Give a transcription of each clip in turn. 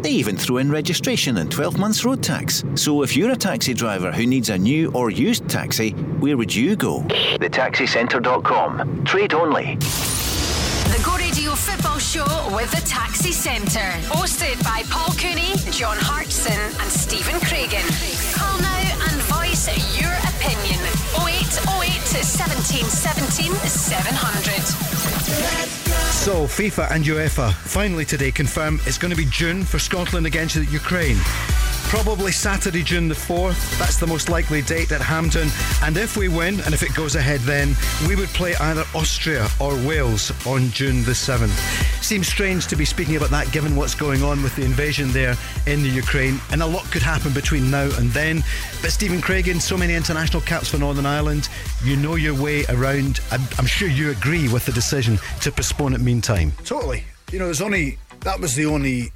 They even throw in registration and 12 months road tax. So if you're a taxi driver who needs a new or used taxi, where would you go? TheTaxiCentre.com. Trade only. The Go Radio Football Show with the Taxi Centre. Hosted by Paul Cooney, John Hartson, and Stephen Craigan. Call now and voice your opinion. 0808 17 17 700. So, FIFA and UEFA finally today confirm it's going to be June for Scotland against Ukraine. Probably Saturday, June the 4th. That's the most likely date at Hampden. And if we win, and if it goes ahead, then we would play either Austria or Wales on June the 7th. Seems strange to be speaking about that given what's going on with the invasion there in the Ukraine. And a lot could happen between now and then. But Stephen Craigan, so many international caps for Northern Ireland. You know your way around. I'm, I'm sure you agree with the decision to postpone it meantime. Totally. You know, there's only that was the only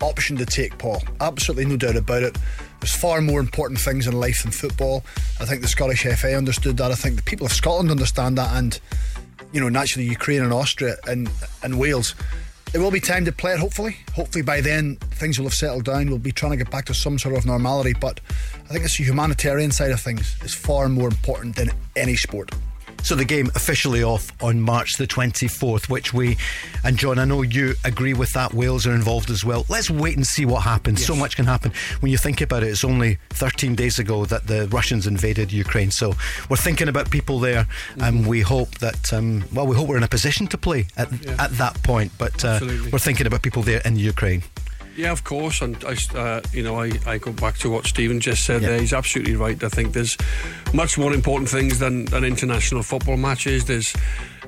option to take, Paul. Absolutely no doubt about it. There's far more important things in life than football. I think the Scottish FA understood that. I think the people of Scotland understand that, and you know, naturally Ukraine and Austria and and Wales. There will be time to play it. Hopefully, hopefully by then things will have settled down. We'll be trying to get back to some sort of normality. But I think it's the humanitarian side of things is far more important than any sport. So the game officially off on March the 24th, which we, and John, I know you agree with that. Wales are involved as well. Let's wait and see what happens. Yes. So much can happen. When you think about it, it's only 13 days ago that the Russians invaded Ukraine. So we're thinking about people there, mm-hmm. and we hope that, um, well, we hope we're in a position to play at, yeah. at that point. But uh, we're thinking about people there in Ukraine. Yeah, of course, and I, uh, you know, I, I go back to what Stephen just said. There, he's absolutely right. I think there's much more important things than, than international football matches. There's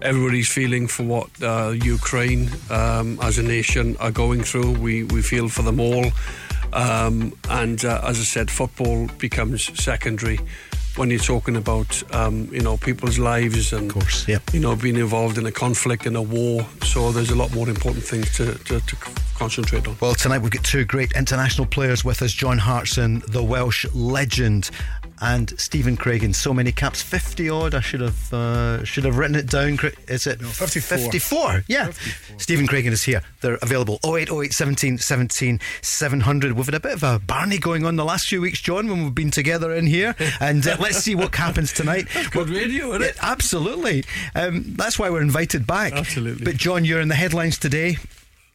everybody's feeling for what uh, Ukraine um, as a nation are going through. We we feel for them all, um, and uh, as I said, football becomes secondary when you're talking about um, you know people's lives and of course, yeah. you know being involved in a conflict in a war. So there's a lot more important things to, to, to concentrate on. Well, tonight we've got two great international players with us: John Hartson, the Welsh legend, and Stephen Craigan. So many caps, fifty odd. I should have uh, should have written it down. Is it no, 54. 54? Yeah. 54. Stephen Craigan is here. They're available 0808 17 17 700. We've had a bit of a Barney going on the last few weeks, John, when we've been together in here. And uh, let's see what happens tonight. That's good radio, isn't it? absolutely. Um, that's why we're invited back. Absolutely. But John, you're in the headlines today.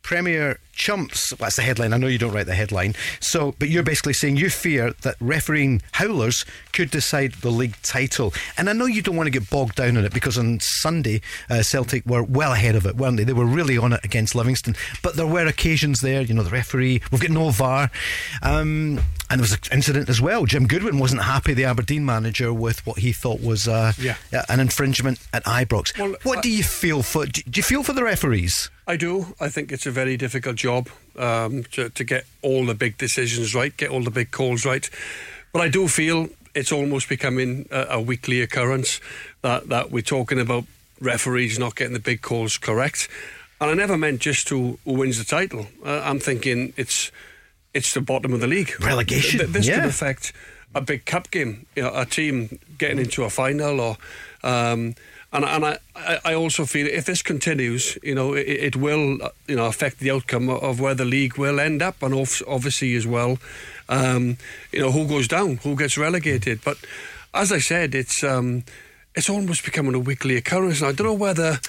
Premier chumps. Well, that's the headline. I know you don't write the headline. So, but you're basically saying you fear that refereeing howlers could decide the league title. And I know you don't want to get bogged down in it because on Sunday, uh, Celtic were well ahead of it, weren't they? They were really on it against Livingston. But there were occasions there, you know, the referee, we've got no VAR. Um, and there was an incident as well. Jim Goodwin wasn't happy, the Aberdeen manager, with what he thought was uh, yeah. an infringement at Ibrox. Well, what I, do you feel for? Do you feel for the referees? I do. I think it's a very difficult job um, to, to get all the big decisions right, get all the big calls right. But I do feel it's almost becoming a, a weekly occurrence that, that we're talking about referees not getting the big calls correct. And I never meant just to who wins the title. Uh, I'm thinking it's it's the bottom of the league. Relegation. Th- this yeah. could affect a big cup game, you know, a team getting into a final or. Um, and and I, I also feel if this continues, you know, it, it will you know affect the outcome of where the league will end up, and obviously as well, um, you know, who goes down, who gets relegated. But as I said, it's um, it's almost becoming a weekly occurrence. And I don't know whether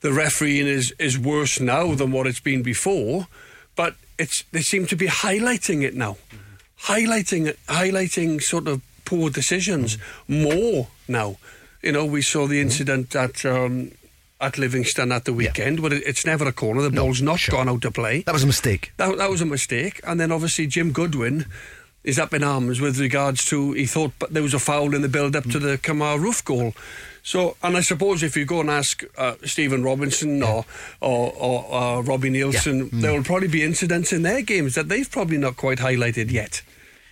the refereeing is is worse now than what it's been before, but it's they seem to be highlighting it now, mm-hmm. highlighting highlighting sort of poor decisions mm-hmm. more now. You know, we saw the mm-hmm. incident at um, at Livingston at the weekend, yeah. but it, it's never a corner. The no, ball's not sure. gone out to play. That was a mistake. That, that was a mistake. And then obviously Jim Goodwin is up in arms with regards to he thought but there was a foul in the build up to the Kemar Roofe goal. So, and I suppose if you go and ask uh, Stephen Robinson or or, or uh, Robbie Neilson, there will probably be incidents in their games that they've probably not quite highlighted yet.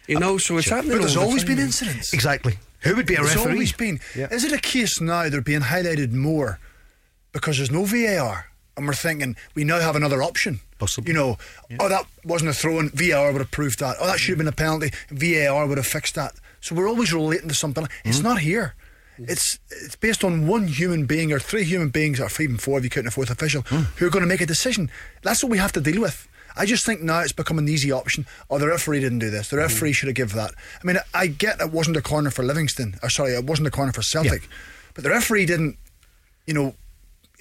You know, so it's happening. But there's the always time. been incidents. Exactly. Who would be a referee? always been. Yeah. Is it a case now they're being highlighted more because there's no VAR and we're thinking we now have another option? Possibly. You know, oh, that wasn't a throw in, VAR would have proved that. Oh, that should have been a penalty, VAR would have fixed that. So we're always relating to something. Mm-hmm. It's not here. It's it's based on one human being or three human beings or even four if you count a fourth official Mm. who are going to make a decision. That's what we have to deal with. I just think now it's become an easy option. Oh, the referee didn't do this. The Mm. referee should have given that. I mean, I get it wasn't a corner for Livingston. Or sorry, it wasn't a corner for Celtic. But the referee didn't, you know,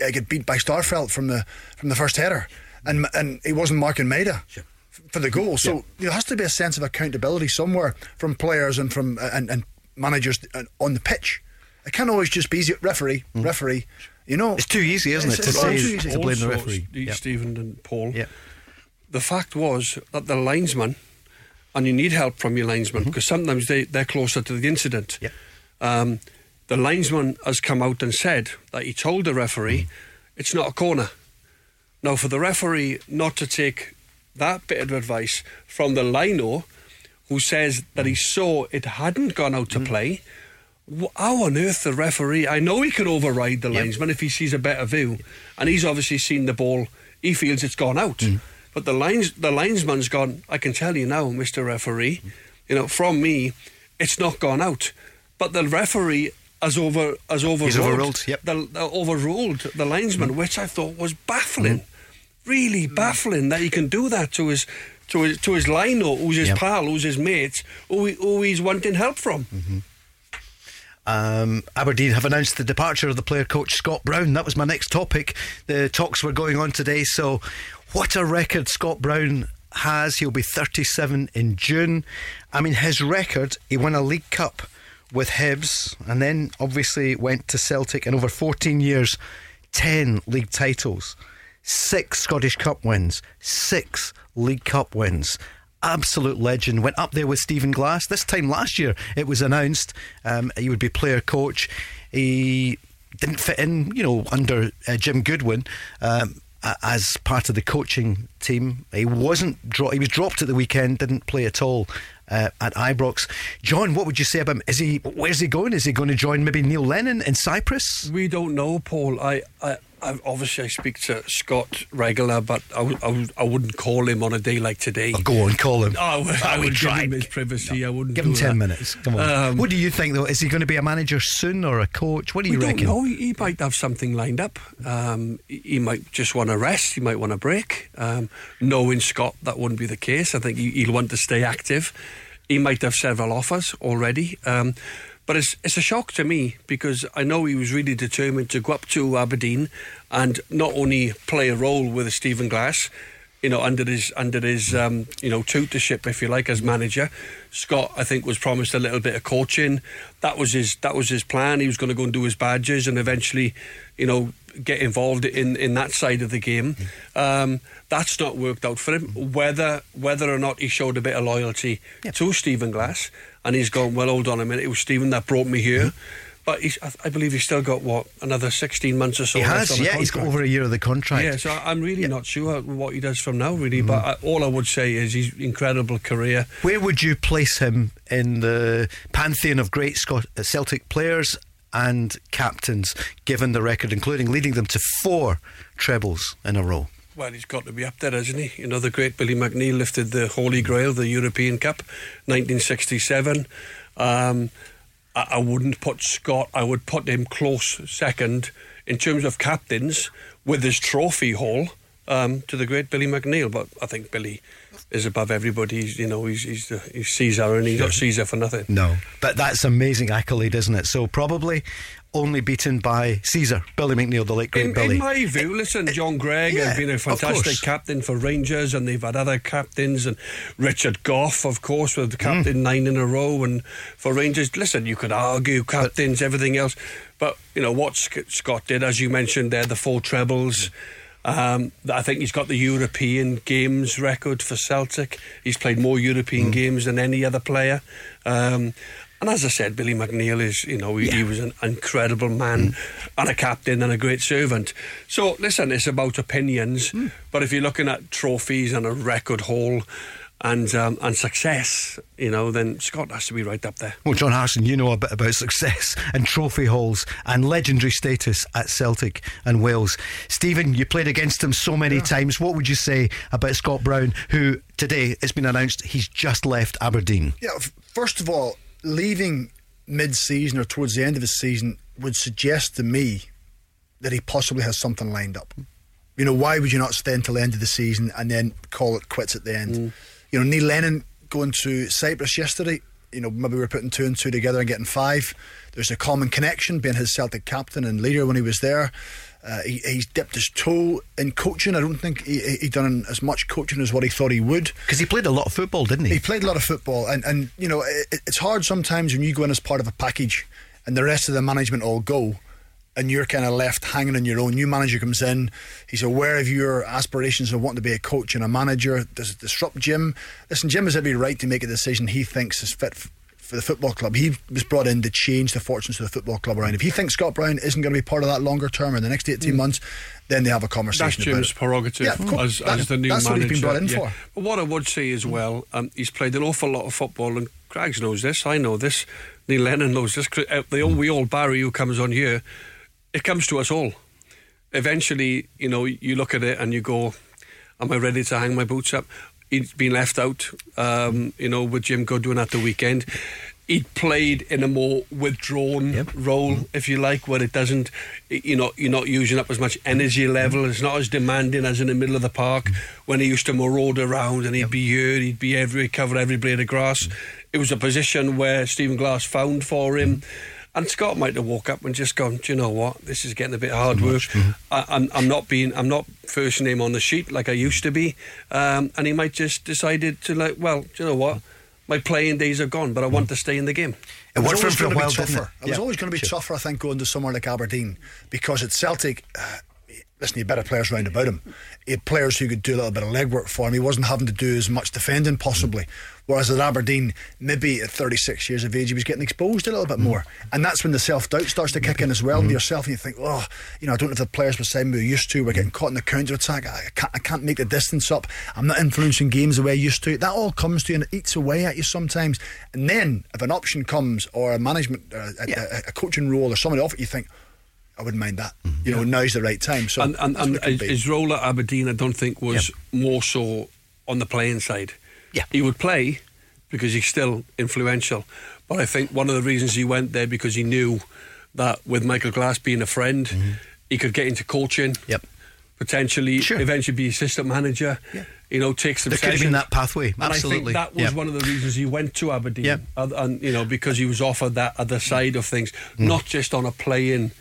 uh, get beat by Starfelt from the from the first header, and and he wasn't marking Maeda f- for the goal. So there has to be a sense of accountability somewhere from players and from uh, and, and managers uh, on the pitch. It can't always just be easy, referee, referee. You know, Mm. It's too easy, isn't it, It's- to it's say too easy. to blame the referee. Steve- Yeah. Stephen and Paul. Yeah. The fact was that the linesman, and you need help from your linesman because sometimes they, they're closer to the incident. Mm-hmm. Yeah. Um, the linesman has come out and said that he told the referee Mm-hmm. it's not a corner. Now, for the referee not to take that bit of advice from the lino who says that he saw it hadn't gone out Mm-hmm. to play, how on earth the referee? I know he can override the Yep. linesman if he sees a better view, and he's obviously seen the ball. He feels it's gone out, Mm. But the lines the linesman's gone. I can tell you now, Mister Referee, you know from me, it's not gone out, but the referee has over has overruled. He's overruled, yep. The, the overruled the linesman, mm. which I thought was baffling, mm. really mm. baffling that he can do that to his. To his, to his lino, who's his Yep. pal, who's his mate, who, he, who he's wanting help from. Mm-hmm. Um, Aberdeen have announced the departure of the player coach Scott Brown. That was my next topic. The talks were going on today. So, what a record Scott Brown has. He'll be 37 in June. I mean, his record, he won a League Cup with Hibs and then obviously went to Celtic in over 14 years, 10 league titles, six Scottish Cup wins, six League Cup wins absolute legend. Went up there with Stephen Glass. This time last year, it was announced um, he would be player coach. He didn't fit in, you know, under uh, Jim Goodwin. Um, as part of the coaching team, he wasn't. Dro- he was dropped at the weekend. Didn't play at all uh, at Ibrox. John, what would you say about him? Is he? Where's he going? Is he going to join maybe Neil Lennon in Cyprus? We don't know, Paul. I, I, I obviously I speak to Scott regular, but I, w- I, w- I wouldn't call him on a day like today. Oh, go on, call him. I would, I Oh, would give him his privacy. I wouldn't Give him do ten that. minutes. Come on. Um, what do you think though? Is he going to be a manager soon or a coach? What do we you don't reckon? know. He, might have something lined up. Um, he, might just want to rest. He might want to break. Um, knowing Scott, that wouldn't be the case. I think he, he'll want to stay active. He might have several offers already. Um, but it's it's a shock to me because I know he was really determined to go up to Aberdeen and not only play a role with Stephen Glass, you know, under his under his um, you know tutorship, if you like, as manager. Scott, I think, was promised a little bit of coaching. That was his that was his plan. He was going to go and do his badges and eventually, you know, get involved in in that side of the game. Um, that's not worked out for him. Whether whether or not he showed a bit of loyalty to Stephen Glass, and he's gone. Well, hold on a minute. It was Stephen that brought me here. But he's, I, I believe he's still got what another sixteen months or so. He has, yeah. He's got over a year of the contract. Yeah, so I'm really not sure what he does from now, really. Mm-hmm. But I, all I would say is his incredible career. Where would you place him in the pantheon of great Scot- Celtic players and captains, given the record, including leading them to four trebles in a row? Well, he's got to be up there, hasn't he? You know, the great Billy McNeill lifted the Holy Grail, the European Cup, 1967. Um, I, I wouldn't put Scott, I would put him close second in terms of captains with his trophy haul um, to the great Billy McNeill. But I think Billy is above everybody. He's, you know, he's, he's, the, he's Caesar and he's not Caesar for nothing. No, but that's amazing accolade, isn't it? So probably only beaten by Caesar, Billy McNeill, the late great In, Billy. in my view, listen, eh, eh, John Greig yeah, has been a fantastic captain for Rangers, and they've had other captains, and Richard Gough, of course, with mm. captain nine in a row, and for Rangers, listen, you could argue captains, everything else, but you know what Sc- Scott did, as you mentioned there, the four trebles. Um, I think he's got the European games record for Celtic. He's played more European games than any other player. Um, and as I said, Billy McNeill is, you know, he, he was an incredible man and a captain and a great servant. So, listen, it's about opinions. But if you're looking at trophies and a record haul and um, and success, you know, then Scott has to be right up there. Well, John Hartson, you know a bit about success and trophy hauls and legendary status at Celtic and Wales. Stephen, you played against him so many times. What would you say about Scott Brown, who today it's been announced he's just left Aberdeen? Yeah, first of all, leaving mid season or towards the end of the season would suggest to me that he possibly has something lined up. You know, why would you not stay until the end of the season and then call it quits at the end? You know, Neil Lennon going to Cyprus yesterday, you know, maybe we're putting two and two together and getting five. There's a common connection being his Celtic captain and leader when he was there. Uh, he, he's dipped his toe in coaching. I don't think he, he, he done as much coaching as what he thought he would. Because he played a lot of football, didn't he? He played a lot of football, and, and you know it, it's hard sometimes when you go in as part of a package, and the rest of the management all go, and you're kind of left hanging on your own. New manager comes in, he's aware of your aspirations of wanting to be a coach and a manager. Does it disrupt Jim? Listen, Jim has every right to make a decision he thinks is fit. f- For the football club, he was brought in to change the fortunes of the football club around. If he thinks Scott Brown isn't going to be part of that longer term in the next eighteen months, then they have a conversation. That's about Jim's it. prerogative Yeah, of course. as, That- as the new that's what manager. he's been brought in yeah. for. But what I would say as well, um, he's played an awful lot of football, and Craigs knows this. I know this. Neil Lennon knows this. Uh, all, we all Barry who comes on here, it comes to us all. Eventually, you know, you look at it and you go, "Am I ready to hang my boots up?" He'd been left out, um, you know, with Jim Goodwin at the weekend. He'd played in a more withdrawn role, mm-hmm. if you like, where it doesn't, you know, you're not using up as much energy mm-hmm. level. It's not as demanding as in the middle of the park mm-hmm. when he used to maraud around and he'd be here, he'd be everywhere, cover every blade of grass. It was a position where Stephen Glass found for him. And Scott might have woke up and just gone, Do you know what? This is getting a bit hard work. I, I'm, I'm not being, I'm not first name on the sheet like I used to be. Um, and he might just decided to like, well, do you know what? My playing days are gone, but I want to stay in the game. It was worked for always gonna be tougher. it? It was Yeah. always going to be tougher, I think, going to somewhere like Aberdeen because at Celtic, uh, listen, had better players round about him. He had players who could do a little bit of legwork for him. He wasn't having to do as much defending, possibly. Whereas at Aberdeen, maybe at 36 years of age, he was getting exposed a little bit more. And that's when the self doubt starts to kick in as well with yourself, and you think, oh, you know, I don't know if the players beside me we used to. We're getting caught in the counter attack. I can't, I can't make the distance up. I'm not influencing games the way I used to. That all comes to you and it eats away at you sometimes. And then if an option comes or a management, uh, a, a, a coaching role or somebody off it, you think, I wouldn't mind that. You know, now's the right time. So and and, and what it could his, his role at Aberdeen, I don't think was more so on the playing side. Yeah. he would play because he's still influential. But I think one of the reasons he went there because he knew that with Michael Glass being a friend, he could get into coaching. Mm-hmm. Yep. Potentially, Sure. eventually be assistant manager. Yeah. You know, take some. There could have been that pathway, And I absolutely. think that was Yeah. one of the reasons he went to Aberdeen. Yeah. And, and, you know, because he was offered that other side of things, not just on a playing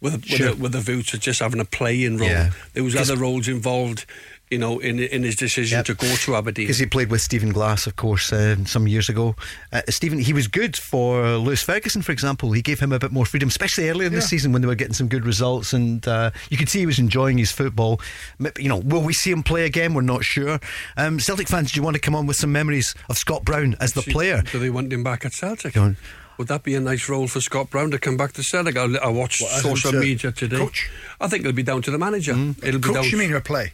with a, with, Mm. Sure. a, with a view to just having a playing role. Yeah. There was other roles involved, you know, in in his decision Yep. to go to Aberdeen. Because he played with Stephen Glass, of course, uh, some years ago. Uh, Stephen, he was good for Lewis Ferguson, for example. He gave him a bit more freedom, especially earlier in the season when they were getting some good results, and uh, you could see he was enjoying his football. You know, will we see him play again? We're not sure. Um, Celtic fans, do you want to come on with some memories of Scott Brown as the player? Do they want him back at Celtic? Would that be a nice role for Scott Brown to come back to Celtic? I, watched social to media today. coach? I think it'll be down to the manager. It'll be down Coach, you mean your play?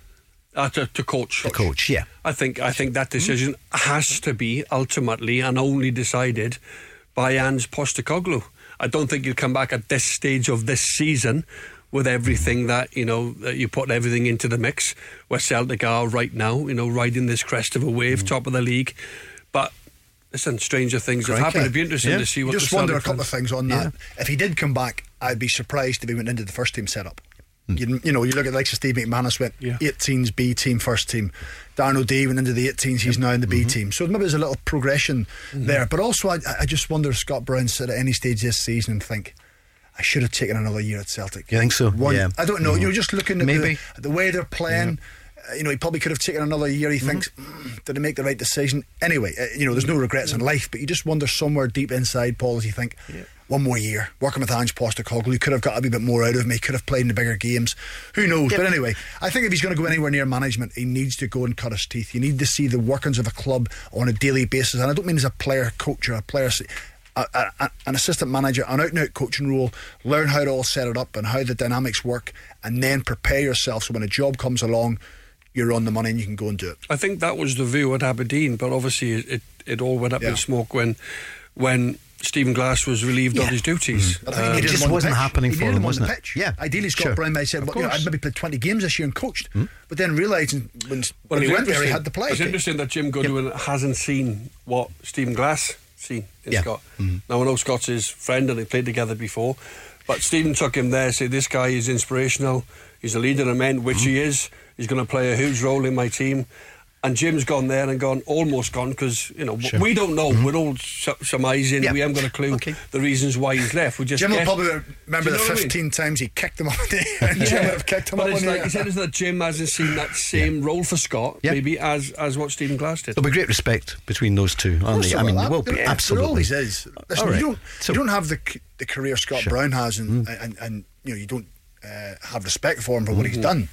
uh, to, to coach. The coach, yeah. I think I think that decision has to be ultimately and only decided by Ange Postecoglou. I don't think he'll come back at this stage of this season with everything that you know that you put everything into the mix where Celtic are right now. You know, riding this crest of a wave, top of the league. But listen, stranger things have Crikey. happened. It'd be interesting Yeah. to see You what just the wonder a Celtic couple of things on that. If he did come back, I'd be surprised if he went into the first team setup. Hmm. You, you know, you look at the likes of Steve McManus went Yeah. 18s B team, first team. Darren O'Dea went into the 18s, he's now in the B mm-hmm. team. So maybe there's a little progression mm-hmm. there. But also, I, I just wonder if Scott Brown sit at any stage this season and think, I should have taken another year at Celtic. You think so? One, Yeah. I don't know. Mm-hmm. You're just looking at, Maybe. The, at the way they're playing. Uh, you know, he probably could have taken another year. He thinks, mm, did he make the right decision? Anyway, uh, you know, there's no regrets in life, but you just wonder somewhere deep inside, Paul, as you think, one more year working with Ange Postecoglou, you could have got a wee bit more out of me, could have played in the bigger games. Who knows? But anyway, I think if he's going to go anywhere near management, he needs to go and cut his teeth. You need to see the workings of a club on a daily basis, and I don't mean as a player coach or a player. A, a, an assistant manager, an out and out coaching role, learn how to all set it up and how the dynamics work, and then prepare yourself so when a job comes along, you're on the money and you can go and do it. I think that was the view at Aberdeen, but obviously it, it, it all went up Yeah. in smoke when when Stephen Glass was relieved of his duties. But I think Um, It just him on the wasn't happening He for needed him on wasn't the it? pitch. Yeah. Ideally, Scott Sure. Brown might have said, well, you know. I'd maybe played 20 games this year and coached. Hmm? But then realising when, But when he went there, he had to play. It's interesting that Jim Goodwin hasn't seen what Stephen Glass seen in Yeah. Scott. Mm-hmm. Now I know Scott's his friend and they played together before, but Stephen took him there. Said this guy is inspirational. He's a leader of men, which he mm-hmm. is. He's going to play a huge role in my team. And Jim's gone there and gone, almost gone, because you know Sure. we don't know. We're all su- surmising. Yeah. We haven't got a clue Okay. the reasons why he's left. We just Jim will probably remember you the know what I mean? 15 times he kicked him up. and Jim would have kicked him but up it's on like the he said, is that Jim hasn't seen that same role for Scott, Yeah. maybe as as what Stephen Glass did. There'll be great respect between those two, aren't they? there I mean, will. there will There- be there absolutely. always is. Listen, All right. you, don't, So- you don't have the the career Scott Sure. Mm. Brown has, and, and, and you know you don't uh, have respect for him for what he's Mm-hmm. done.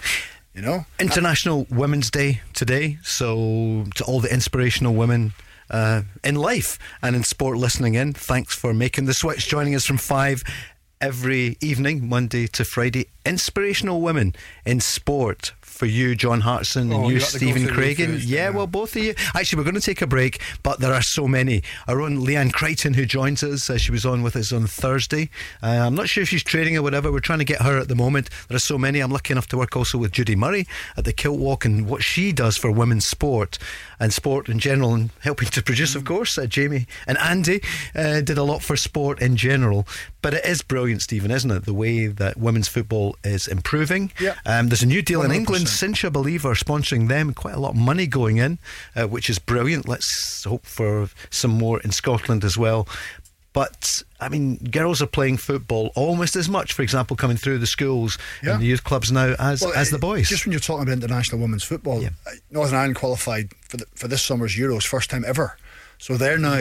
You know, International Women's Day today, so to all the inspirational women uh, in life and in sport listening in, thanks for making the switch, joining us from five every evening, Monday to Friday. Inspirational women in sport for you, John Hartson, Oh, and you, you got to go Stephen Craigan. first, yeah, yeah. well, both of you. Actually, we're going to take a break, but there are so many. Our own Leanne Crichton, who joins us, uh, she was on with us on Thursday. Uh, I'm not sure if she's training or whatever. We're trying to get her at the moment. There are so many. I'm lucky enough to work also with Judy Murray at the Kilt Walk and what she does for women's sport and sport in general, and helping to produce, of course. Uh, Jamie and Andy uh, did a lot for sport in general. But it is brilliant, Stephen, isn't it? The way that women's football is improving. Yeah. Um, there's a new deal in 100%. England. Cinch, I believe, are sponsoring them. Quite a lot of money going in, uh, which is brilliant. Let's hope for some more in Scotland as well. But I mean, girls are playing football almost as much, for example, coming through the schools Yeah. and the youth clubs now as Well, as the uh, boys. Just when you're talking about international women's football, Yeah. uh, Northern Ireland qualified for the, for this summer's Euros, first time ever. So they're now,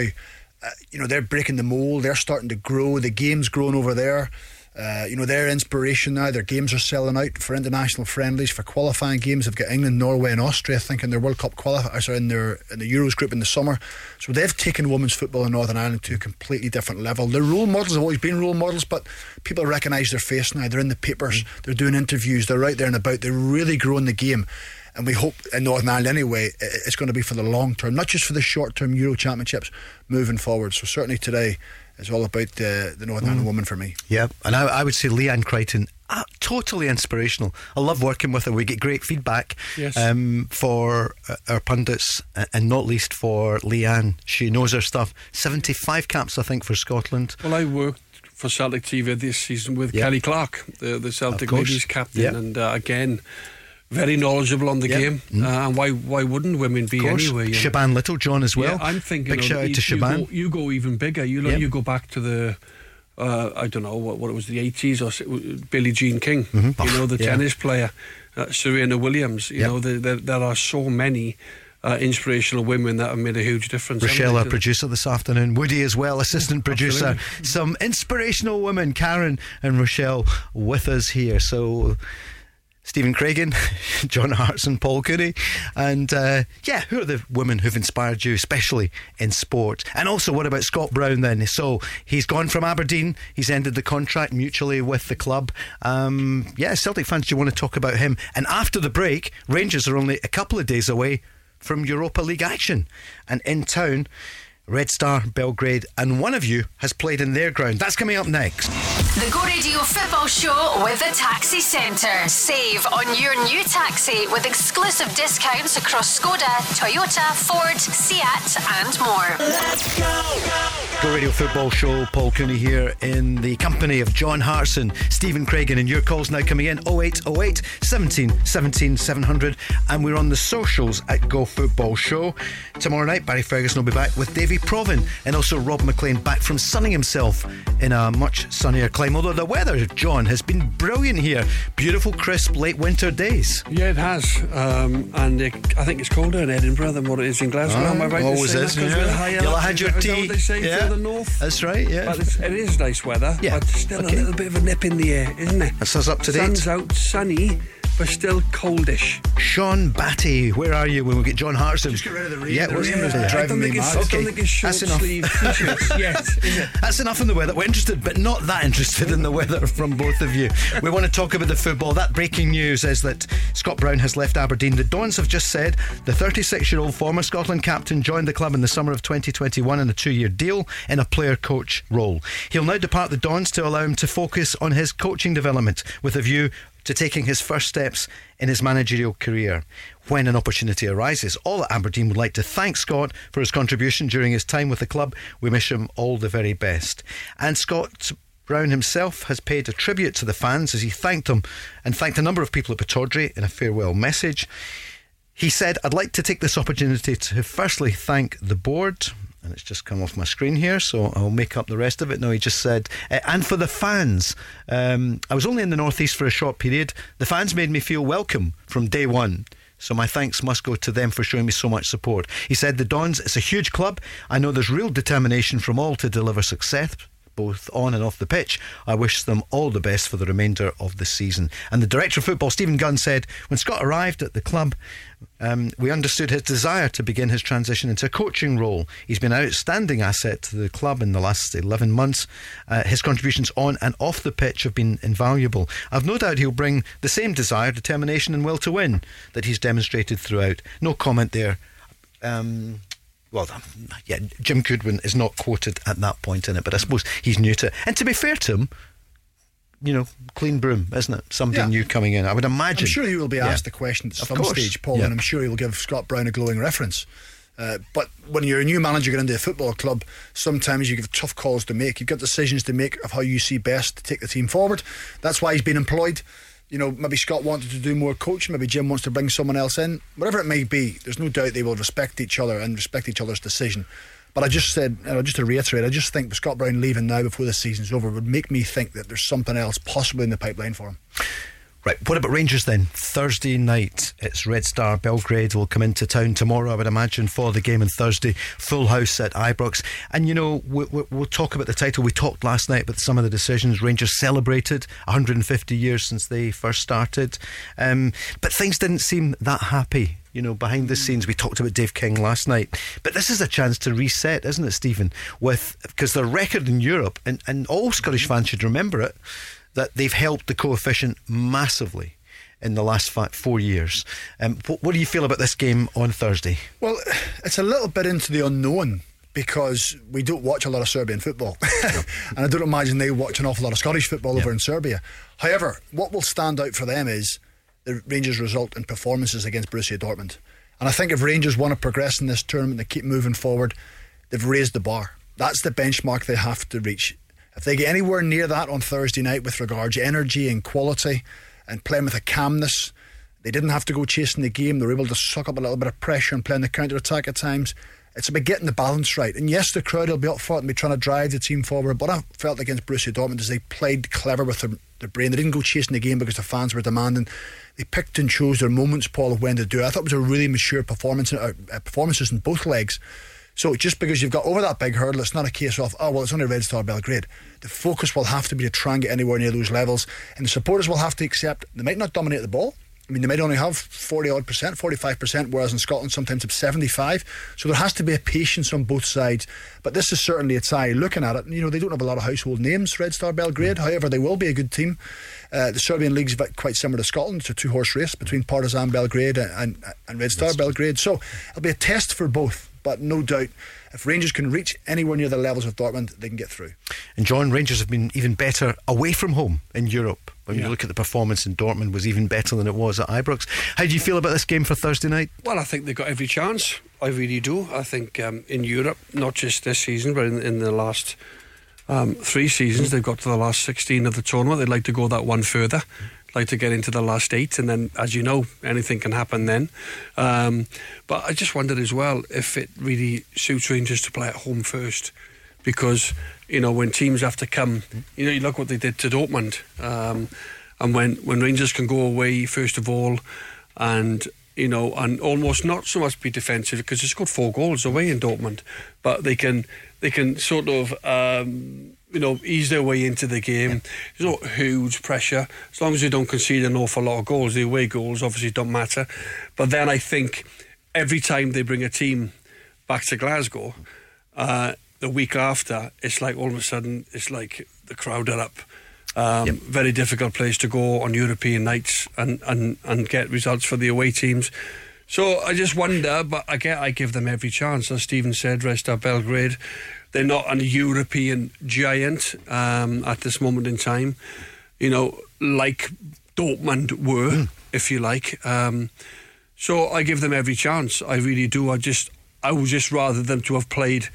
uh, you know, they're breaking the mold. They're starting to grow. The game's growing over there. Uh, you know, their inspiration now. Their games are selling out for international friendlies, for qualifying games. They've got England, Norway, and Austria, I think, in their World Cup qualifiers, or in their in the Euros group in the summer. So they've taken women's football in Northern Ireland to a completely different level. Their role models have always been role models, but people recognise their face now. They're in the papers. They're doing interviews. They're out there and about. They're really growing the game. And we hope in Northern Ireland anyway, it's going to be for the long term, not just for the short term Euro Championships moving forward. So certainly today is all about the, the Northern Ireland woman for me. Yeah, and I, I would say Leanne Crichton, uh, totally inspirational. I love working with her. We get great feedback Yes. um, for uh, our pundits, uh, and not least for Leanne. She knows her stuff. 75 caps, I think, for Scotland. Well, I worked for Celtic TV this season with Yeah. Kelly Clark, the, the Celtic ladies captain, Yeah. and uh, again, very knowledgeable on the Yeah. game. Uh, and why why wouldn't women be Of course. anyway? And- Shaban Little, John as well. Yeah, I'm thinking. Big shout out you, to you go, you go even bigger. You know, Yeah. you go back to the. Uh, I don't know what, what it was, the 80s or Billie Jean King. Mhm. You know, the Yeah. tennis player, uh, Serena Williams. You Yeah. know, there, there, there are so many uh, inspirational women that have made a huge difference. Rochelle, our producer this afternoon. Woody as well, assistant producer. Some inspirational women, Karen and Rochelle, with us here. So. Stephen Craigan, John Hartson, Paul Cooney, and uh, yeah, who are the women who've inspired you, especially in sport? And also, what about Scott Brown then? So he's gone from Aberdeen, he's ended the contract mutually with the club. Um, yeah, Celtic fans, do you want to talk about him? And after the break, Rangers are only a couple of days away from Europa League action, and in town. Red Star, Belgrade, and one of you has played in their ground. That's coming up next. The Go Radio Football Show with the Taxi Centre. Save on your new taxi with exclusive discounts across Skoda, Toyota, Ford, Seat, and more. Let's go, go, go. Go Radio Football Show, Paul Cooney here in the company of John Hartson, Stephen Craigan, and your calls now coming in 0808 17 17 700. And we're on the socials at Go Football Show. Tomorrow night, Barry Ferguson will be back with Davy Provan and also Rob McLean back from sunning himself in a much sunnier climate. Although the weather, John, has been brilliant here. Beautiful, crisp, late winter days. Yeah, it has. Um, and it, I think it's colder in Edinburgh than what it is in Glasgow. Am I right? to always say is. that? 'Cause yeah. we're higher You'll have had your that- is that tea. they say yeah. further north. That's right, yeah. But it's, it is nice weather, Yeah, but still okay. a little bit of a nip in the air, isn't it? That's us up to date. Sun's out, sunny, but still coldish. Sean Batty, where are you when we get John Hartson? Just get rid of the rain. Yeah, The what's rain the is? I driving don't me it's, mad. I Okay, don't think it's short that's enough. sleeve t-shirts it? That's enough in the weather. We're interested, but not that interested in the weather from both of you. We want to talk about the football. That breaking news is that Scott Brown has left Aberdeen. The Dons have just said the 36 year old former Scotland captain joined the club in the summer of 2021 in a two year deal in a player coach role. He'll now depart the Dons to allow him to focus on his coaching development with a view to taking his first steps in his managerial career. When an opportunity arises, all at Aberdeen would like to thank Scott for his contribution during his time with the club. We wish him all the very best. And Scott Brown himself has paid a tribute to the fans as he thanked them and thanked a number of people at Pittodrie in a farewell message. He said, I'd like to take this opportunity to firstly thank the board. And it's just come off my screen here, so I'll make up the rest of it. No, he just said, uh, and for the fans. Um, I was only in the Northeast for a short period. The fans made me feel welcome from day one. So my thanks must go to them for showing me so much support. He said, The Dons, it's a huge club. I know there's real determination from all to deliver success both on and off the pitch. I wish them all the best for the remainder of the season. And the director of football, Stephen Gunn, said when Scott arrived at the club, um, we understood his desire to begin his transition into a coaching role. He's been an outstanding asset to the club in the last 11 months. Uh, his contributions on and off the pitch have been invaluable. I've no doubt he'll bring the same desire, determination, and will to win that he's demonstrated throughout. No comment there. Um, well, yeah, Jim Goodwin is not quoted at that point in it, but I suppose he's new to it. And to be fair to him, you know, clean broom, isn't it? Somebody Yeah. new coming in. I would imagine. I'm sure he will be Yeah. asked the question at Of some course. stage, Paul, Yeah. and I'm sure he will give Scott Brown a glowing reference. Uh, but when you're a new manager getting into a football club, sometimes you have tough calls to make. You've got decisions to make of how you see best to take the team forward. That's why he's been employed. You know, maybe Scott wanted to do more coaching. Maybe Jim wants to bring someone else in. Whatever it may be, there's no doubt they will respect each other and respect each other's decision. But I just said, you know, just to reiterate, I just think Scott Brown leaving now before the season's over would make me think that there's something else possibly in the pipeline for him. Right, what about Rangers then? Thursday night, it's Red Star Belgrade will come into town tomorrow, I would imagine, for the game on Thursday. Full house at Ibrox. And you know, we, we, we'll talk about the title. We talked last night about some of the decisions. Rangers celebrated 150 years since they first started. Um, but things didn't seem that happy. You know, behind the scenes, we talked about Dave King last night. But this is a chance to reset, isn't it, Stephen? With because their record in Europe, and, and all Scottish fans should remember it, that they've helped the coefficient massively in the last five, four years. Um, what, what do you feel about this game on Thursday? Well, it's a little bit into the unknown because we don't watch a lot of Serbian football. and I don't imagine they watch an awful lot of Scottish football over in Serbia. However, what will stand out for them is the Rangers' result in performances against Borussia Dortmund. And I think if Rangers want to progress in this tournament, they keep moving forward, they've raised the bar. That's the benchmark they have to reach. If they get anywhere near that on Thursday night with regards to energy and quality and playing with a calmness, they didn't have to go chasing the game. They were able to suck up a little bit of pressure and play on the counter attack at times. It's about getting the balance right. And yes, the crowd will be up for it and be trying to drive the team forward. But I felt against Borussia Dortmund is they played clever with their, their brain. They didn't go chasing the game because the fans were demanding. They picked and chose their moments, Paul, of when to do it. I thought it was a really mature performance, uh, performances in both legs. So just because you've got over that big hurdle, it's not a case of, oh, well, it's only Red Star Belgrade. The focus will have to be to try and get anywhere near those levels. And the supporters will have to accept they might not dominate the ball. I mean, they might only have 40 odd percent, 45 percent, whereas in Scotland sometimes it's 75. So there has to be a patience on both sides. But this is certainly a tie. Looking at it, you know, they don't have a lot of household names, Red Star Belgrade. However, they will be a good team. Uh, the Serbian league's quite similar to Scotland. It's a two horse race between Partizan Belgrade and, and, and Red Star Belgrade. So it'll be a test for both. But no doubt, if Rangers can reach anywhere near the levels of Dortmund, they can get through. And John, Rangers have been even better away from home in Europe. When you look at the performance in Dortmund, was even better than it was at Ibrox. How do you feel about this game for Thursday night? Well, I think they've got every chance. I really do. I think um, in Europe, not just this season, but in, in the last um, three seasons, they've got to the last 16 of the tournament. They'd like to go that one further, like to get into the last eight. And then, as you know, anything can happen then. Um, but I just wondered as well if it really suits Rangers to play at home first. Because, you know, when teams have to come, you know, you look what they did to Dortmund. Um, and when, when Rangers can go away, first of all, and you know, and almost not so much be defensive because they scored four goals away in Dortmund, but they can they can sort of um, you know ease their way into the game. There's not huge pressure as long as they don't concede an awful lot of goals. The away goals obviously don't matter, but then I think every time they bring a team back to Glasgow, uh, the week after, it's like all of a sudden it's like the crowd are up. Um, yep. Very difficult place to go on European nights and, and, and get results for the away teams. So I just wonder, but I get I give them every chance. As Stephen said, Red Star Belgrade, they're not a European giant um, at this moment in time. You know, like Dortmund were, mm. if you like. Um, so I give them every chance. I really do. I just I would just rather them to have played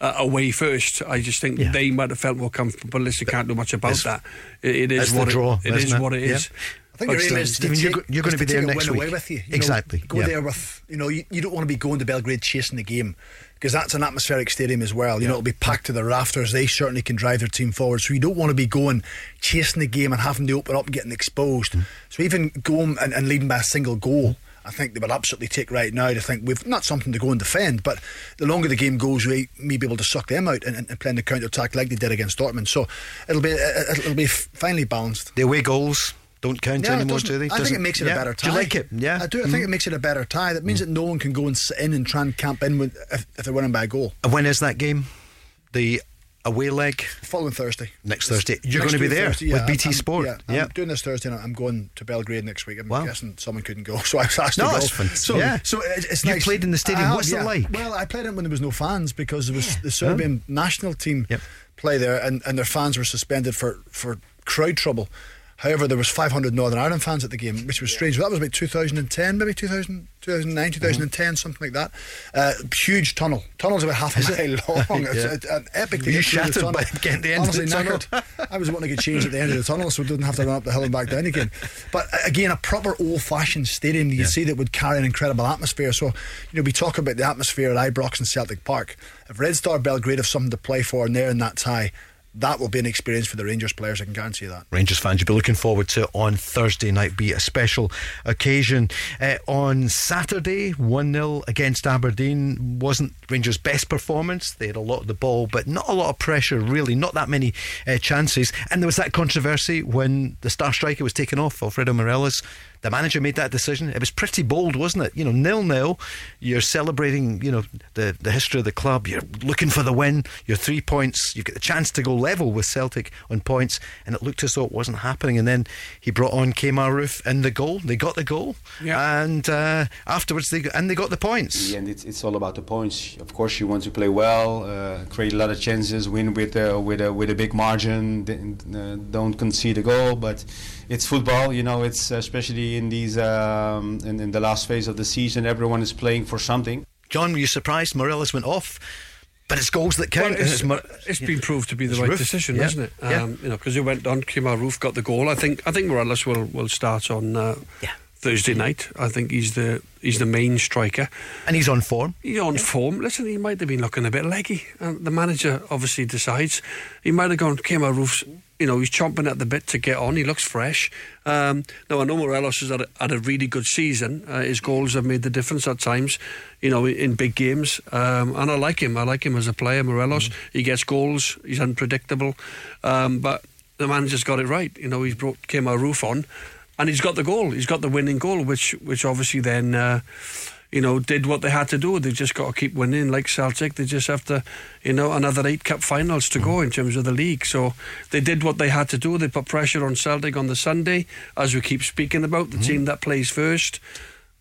uh, away first. I just think yeah. they might have felt more comfortable. But listen, can't do much about it's, that. it, it is what draw, it, it is. What it is. Yeah. I think your aim is Stephen, take, you're, you're going to be there next week. Away with you. you exactly. Know, go yeah. there with you know you, you don't want to be going to Belgrade chasing the game because that's an atmospheric stadium as well. You yeah. know, it'll be packed to the rafters. They certainly can drive their team forward. So you don't want to be going chasing the game and having to open up and getting exposed. Mm. So even going and, and leading by a single goal. I think they would absolutely take right now to think we've not something to go and defend, but the longer the game goes, we may be able to suck them out and, and play in the counter attack like they did against Dortmund. So it'll be it'll be finely balanced. The away goals don't count yeah, anymore, do they? I think it makes it yeah. a better tie. Do you like it? Yeah, I do. I think mm. it makes it a better tie. That means mm. that no one can go and sit in and try and camp in with, if, if they're winning by a goal. And when is that game? The away leg following Thursday. Next Thursday, you're going to be there Thursday, yeah, with BT I'm, Sport. Yeah, yeah, I'm doing this Thursday. and I'm going to Belgrade next week. I'm wow. guessing someone couldn't go, so I was asked no, to go. Fun. So, yeah. so it's you nice. played in the stadium. Have, What's yeah. it like? Well, I played it when there was no fans because there was the Serbian national team yep. play there, and, and their fans were suspended for for crowd trouble. However, there was 500 Northern Ireland fans at the game, which was strange. That was about 2010, maybe 2000, 2009, 2010, mm-hmm. something like that. Uh, huge tunnel. Tunnel's about half a mile long. yeah. It's an epic You shattered by getting the end Honestly, of the tunnel. I was wanting to get changed at the end of the tunnel so we didn't have to run up the hill and back down again. But again, a proper old-fashioned stadium, you yeah. see that would carry an incredible atmosphere. So, you know, we talk about the atmosphere at Ibrox and Celtic Park. If Red Star Belgrade have something to play for and they're in that tie, that will be an experience for the Rangers players. I can guarantee that. Rangers fans, you'll be looking forward to on Thursday night. Be a special occasion. Uh, on Saturday, one 0 against Aberdeen wasn't Rangers' best performance. They had a lot of the ball, but not a lot of pressure. Really, not that many uh, chances. And there was that controversy when the star striker was taken off, Alfredo Morelos the manager made that decision. It was pretty bold, wasn't it? You know, nil nil. You're celebrating, you know, the the history of the club. You're looking for the win. You're three points. You get the chance to go level with Celtic on points, and it looked as though it wasn't happening. And then he brought on Kemar Roofe and the goal. They got the goal, yeah. and uh, afterwards they and they got the points. And it's, it's all about the points. Of course, you want to play well, uh, create a lot of chances, win with uh, with a with a big margin. Uh, don't concede a goal, but it's football. You know, it's especially in these um, in, in the last phase of the season, everyone is playing for something. John, were you surprised Morelos went off? But it's goals that count. Well, it's, it's, it's been proved to be the right decision, yeah. hasn't it? Um, yeah. You know, because he went on. Kemar Roofe got the goal. I think. I think Morelos will will start on. Uh, yeah. Thursday night. I think he's the he's the main striker, and he's on form. He's on yeah. form. Listen, he might have been looking a bit leggy, and the manager obviously decides he might have gone. Kemar Roofe's you know, he's chomping at the bit to get on. He looks fresh. Um, now, I know Morelos has had a, had a really good season. Uh, his goals have made the difference at times, you know, in, in big games. Um, and I like him. I like him as a player, Morelos. Mm. He gets goals. He's unpredictable. Um, but the manager's got it right. You know, he's brought Kemar Roofe on and he's got the goal. He's got the winning goal, which, which obviously then... Uh, you know, did what they had to do. They just got to keep winning, like Celtic. They just have to, you know, another eight cup finals to go in terms of the league. So they did what they had to do. They put pressure on Celtic on the Sunday, as we keep speaking about, the mm-hmm. team that plays first.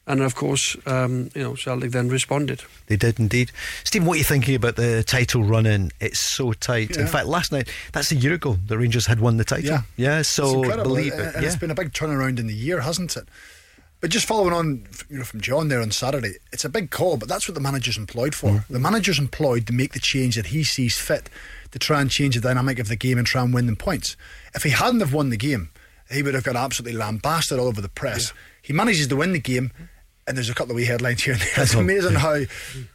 And of course, um, you know, Celtic then responded. They did indeed. Steve, what are you thinking about the title run in? It's so tight. Yeah. In fact, last night, that's a year ago, the Rangers had won the title. Yeah. Yeah, so believe it. And yeah. it's been a big turnaround in the year, hasn't it? But just following on, you know, from John there on Saturday, it's a big call, but that's what the manager's employed for. Mm-hmm. The manager's employed to make the change that he sees fit to try and change the dynamic of the game and try and win them points. If he hadn't have won the game, he would have got absolutely lambasted all over the press. He manages to win the game, and there's a couple of wee headlines here and there. It's amazing how you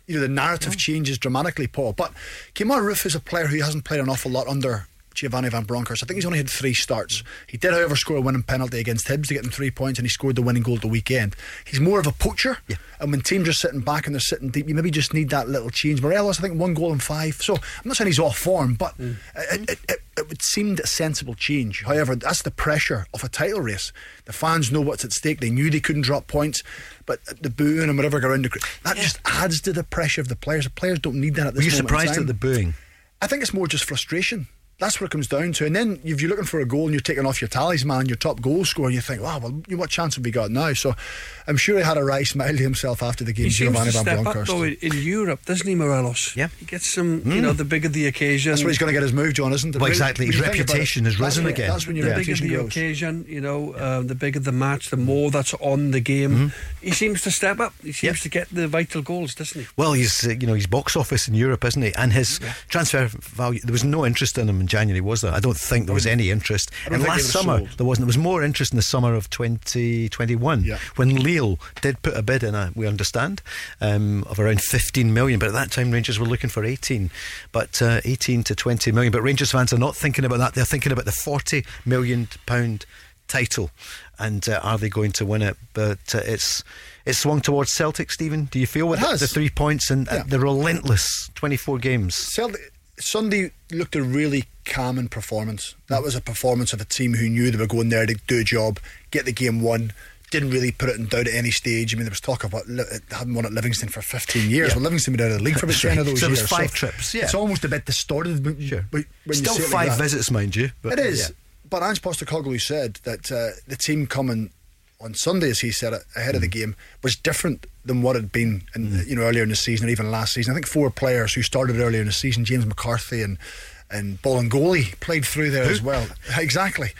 know the narrative changes dramatically, Paul. But Kemar Roofe is a player who hasn't played an awful lot under Giovanni Van Bronckhorst. I think he's only had three starts. He did, however, score a winning penalty against Hibs to get them three points, and he scored the winning goal at the weekend. He's more of a poacher, and when teams are sitting back and they're sitting deep, you maybe just need that little change. Morelos, I think, one goal in five. So I'm not saying he's off form, but mm. it, it, it, it would seem a sensible change. However, that's the pressure of a title race. The fans know what's at stake. They knew they couldn't drop points, but the booing and whatever around the that just adds to the pressure of the players. The players don't need that at Were you surprised at the booing? I think it's more just frustration. That's what it comes down to. And then if you're looking for a goal and you're taking off your talisman, your top goal scorer, you think, wow, well, what chance have we got now? So I'm sure he had a wry smile to himself after the game, He seems to Van step up though in, in Europe, doesn't he, Morelos? Yeah. he gets some. You know, the bigger the occasion, That's where he's going to get his move, John, isn't it? Well, exactly. His you think about reputation it, has risen again. That's when your the bigger the grows. occasion, you know, um, the bigger the match, the more that's on the game. He seems to step up. He seems Yep. to get the vital goals, doesn't he? Well, he's uh, you know he's box office in Europe, isn't he? And his transfer value. There was no interest in him in January, was there? I don't think there was any interest. And last summer sold. there wasn't. There was more interest in the summer of 2021 Yeah. when Lille did put a bid in. uh, we understand um, of around 15 million, but at that time Rangers were looking for 18, but uh, 18 to 20 million. But Rangers fans are not thinking about that. They're thinking about the 40 million pound title, and uh, are they going to win it? But uh, it's it's swung towards Celtic. Stephen, do you feel with It the three points and uh, Yeah. the relentless 24 games? Celtic, Sunday looked a really calming performance. That was a performance of a team who knew they were going there to do a job, get the game won. Didn't really put it in doubt at any stage. I mean, there was talk about li- having won at Livingston for 15 years. Yeah. Well, Livingston been out of the league for about That's 10 of those So it was years. five trips, yeah. It's almost a bit distorted. when- Sure. when you Still it like five visits, mind you. But, It is. yeah. But Ange Postecoglou said that uh, the team coming on Sunday, as he said it, ahead of Mm. the game, was different than what had been in, you know earlier in the season or even last season. I think four players who started earlier in the season, James McCarthy and and Bolingoli played through there as well. Exactly.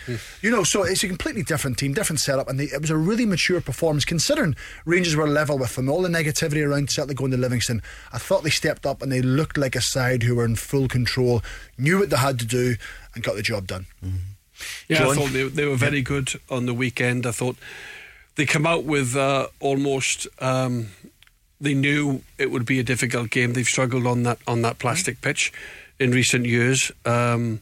You know, so it's a completely different team, different setup, and they, it was a really mature performance considering Rangers were level with them. All the negativity around Celtic going to Livingston, I thought they stepped up and they looked like a side who were in full control, knew what they had to do, and got the job done. Yeah, John? I thought they, they were very good on the weekend. I thought they come out with uh, almost. Um, they knew it would be a difficult game. They've struggled on that on that plastic pitch in recent years, um,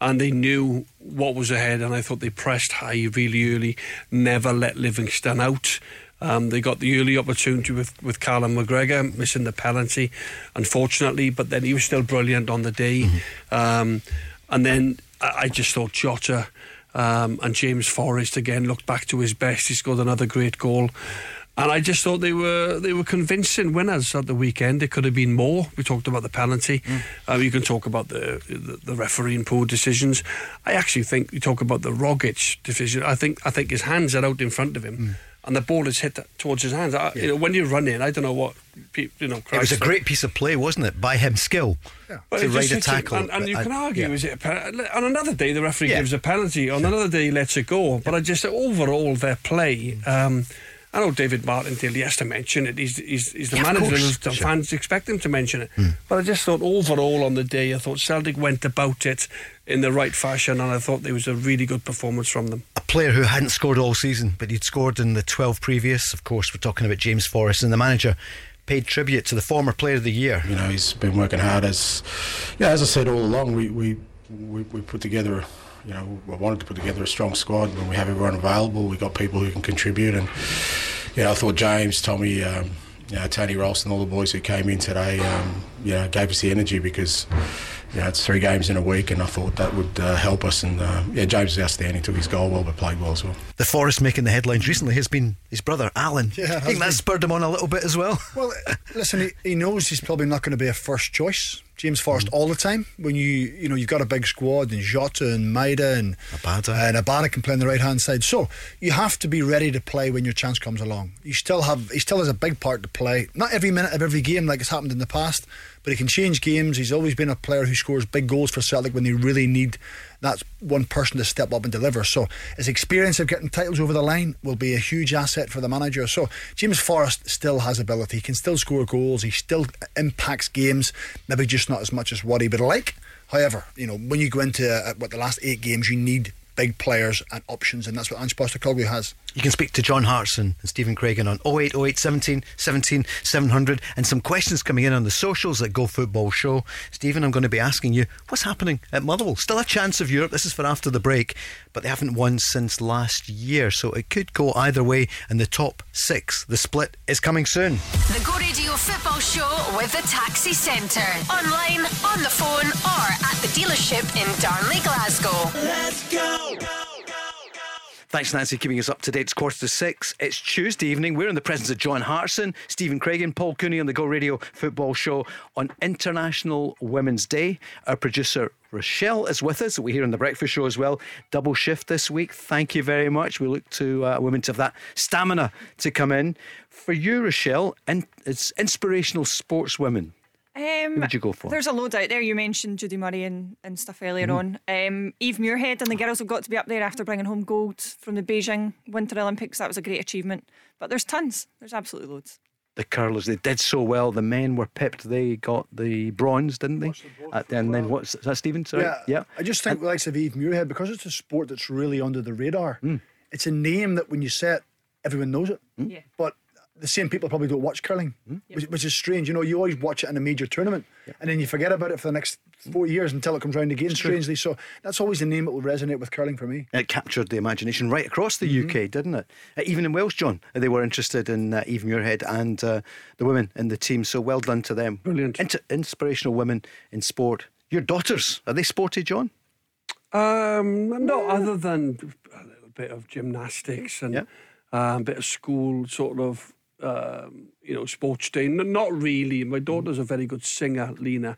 and they knew what was ahead. And I thought they pressed high really early, never let Livingston out. Um, they got the early opportunity with, with Callum McGregor missing the penalty, unfortunately, but then he was still brilliant on the day. Um, and then I, I just thought Jota um, and James Forrest again looked back to his best. He scored another great goal. And I just thought they were they were convincing winners at the weekend. It could have been more. We talked about the penalty. Uh, you can talk about the, the the refereeing poor decisions. I actually think you talk about the Rogic decision. I think I think his hands are out in front of him, and the ball is hit towards his hands. I, You know, when you're running, I don't know what you know. It was a Christ- great piece of play, wasn't it? By him, skill Well, to ride a tackle. and, and you I- can argue, yeah. is it on another day the referee Yeah. gives a penalty, on another day he lets it go. But I just overall their play. Um, I know David Martindale. He has to mention it. He's he's, he's the Yeah, of manager, and the Sure. Fans expect him to mention it. Hmm. But I just thought overall on the day, I thought Celtic went about it in the right fashion, and I thought there was a really good performance from them. a player who hadn't scored all season, but he'd scored in the 12 previous. Of course, we're talking about James Forrest, and the manager paid tribute to the former player of the year. You know, he's been working hard as, yeah, as I said all along, we, we, we, we put together, you know, we wanted to put together a strong squad when we have everyone available. We got people who can contribute, and you know, I thought James, Tommy, um, you know, Tony Ralston, all the boys who came in today, um, you know, gave us the energy because. You know, it's three games in a week, and I thought that would uh, help us. And uh, yeah, James was outstanding. Took his goal well, but played well as well. The Forrest making the headlines recently has been his brother, Alan. Yeah, I think that spurred him on a little bit as well. Well, listen, he, he knows he's probably not going to be a first choice. James Forrest mm. all the time. When you you know you've got a big squad and Jota and Maeda and Abada. and Abada can play on the right hand side. So you have to be ready to play when your chance comes along. You still have he still has a big part to play. Not every minute of every game like it's happened in the past, but he can change games. He's always been a player who scores big goals for Celtic when they really need that's one person to step up and deliver. So his experience of getting titles over the line will be a huge asset for the manager. So James Forrest still has ability. He can still score goals. He still impacts games. Maybe just not as much as what he would like. However, you know when you go into uh, what the last eight games, you need big players and options, and that's what Ange Postecoglou has. You can speak to John Hartson and Stephen Craigan on 0808 17 17 700 and some questions coming in on the socials at Go Football Show. Stephen, I'm going to be asking you what's happening at Motherwell. Still a chance of Europe. This is for after the break, but they haven't won since last year, so it could go either way in the top six. The split is coming soon. The Go Radio Football Show with the Taxi Centre. Online, on the phone, or at the dealership in Darnley, Glasgow. Let's go. Thanks, Nancy, keeping us up to date. It's quarter to six. It's Tuesday evening. We're in the presence of John Hartson, Stephen Craigan, Paul Cooney on the Go Radio Football Show on International Women's Day. Our producer Rochelle is with us. We're here on the Breakfast Show as well. Double shift this week. Thank you very much. We look to uh, women to have that stamina to come in. For you, Rochelle, in, it's inspirational sportswomen. Um, Who would you go for? There's a load out there. You mentioned Judy Murray and, and stuff earlier Mm-hmm. on. Um, Eve Muirhead and the girls have got to be up there after bringing home gold from the Beijing Winter Olympics. That was a great achievement. But there's tons. There's absolutely loads. the curlers. They did so well. The men were pipped. They got the bronze, didn't they? Uh, and then what's is that, Stephen? Sorry. Yeah, I just think, like of Eve Muirhead, because it's a sport that's really under the radar. Hmm. It's a name that when you say it, everyone knows it. Yeah. But the same people probably don't watch curling, Hmm. which, which is strange. You know, you always watch it in a major tournament, and then you forget about it for the next four years until it comes round again. Strangely, so that's always the name that will resonate with curling for me. It captured the imagination right across the Mm-hmm. UK, didn't it? Uh, even in Wales, John, uh, they were interested in uh, Eve Muirhead and uh, the women in the team. So well done to them. Brilliant. Inter- inspirational women in sport. Your daughters, are they sporty, John? Um, no, other than a little bit of gymnastics and Yeah. uh, a bit of school sort of, um, you know, sports day. N- Not really. My daughter's a very good singer, Lena.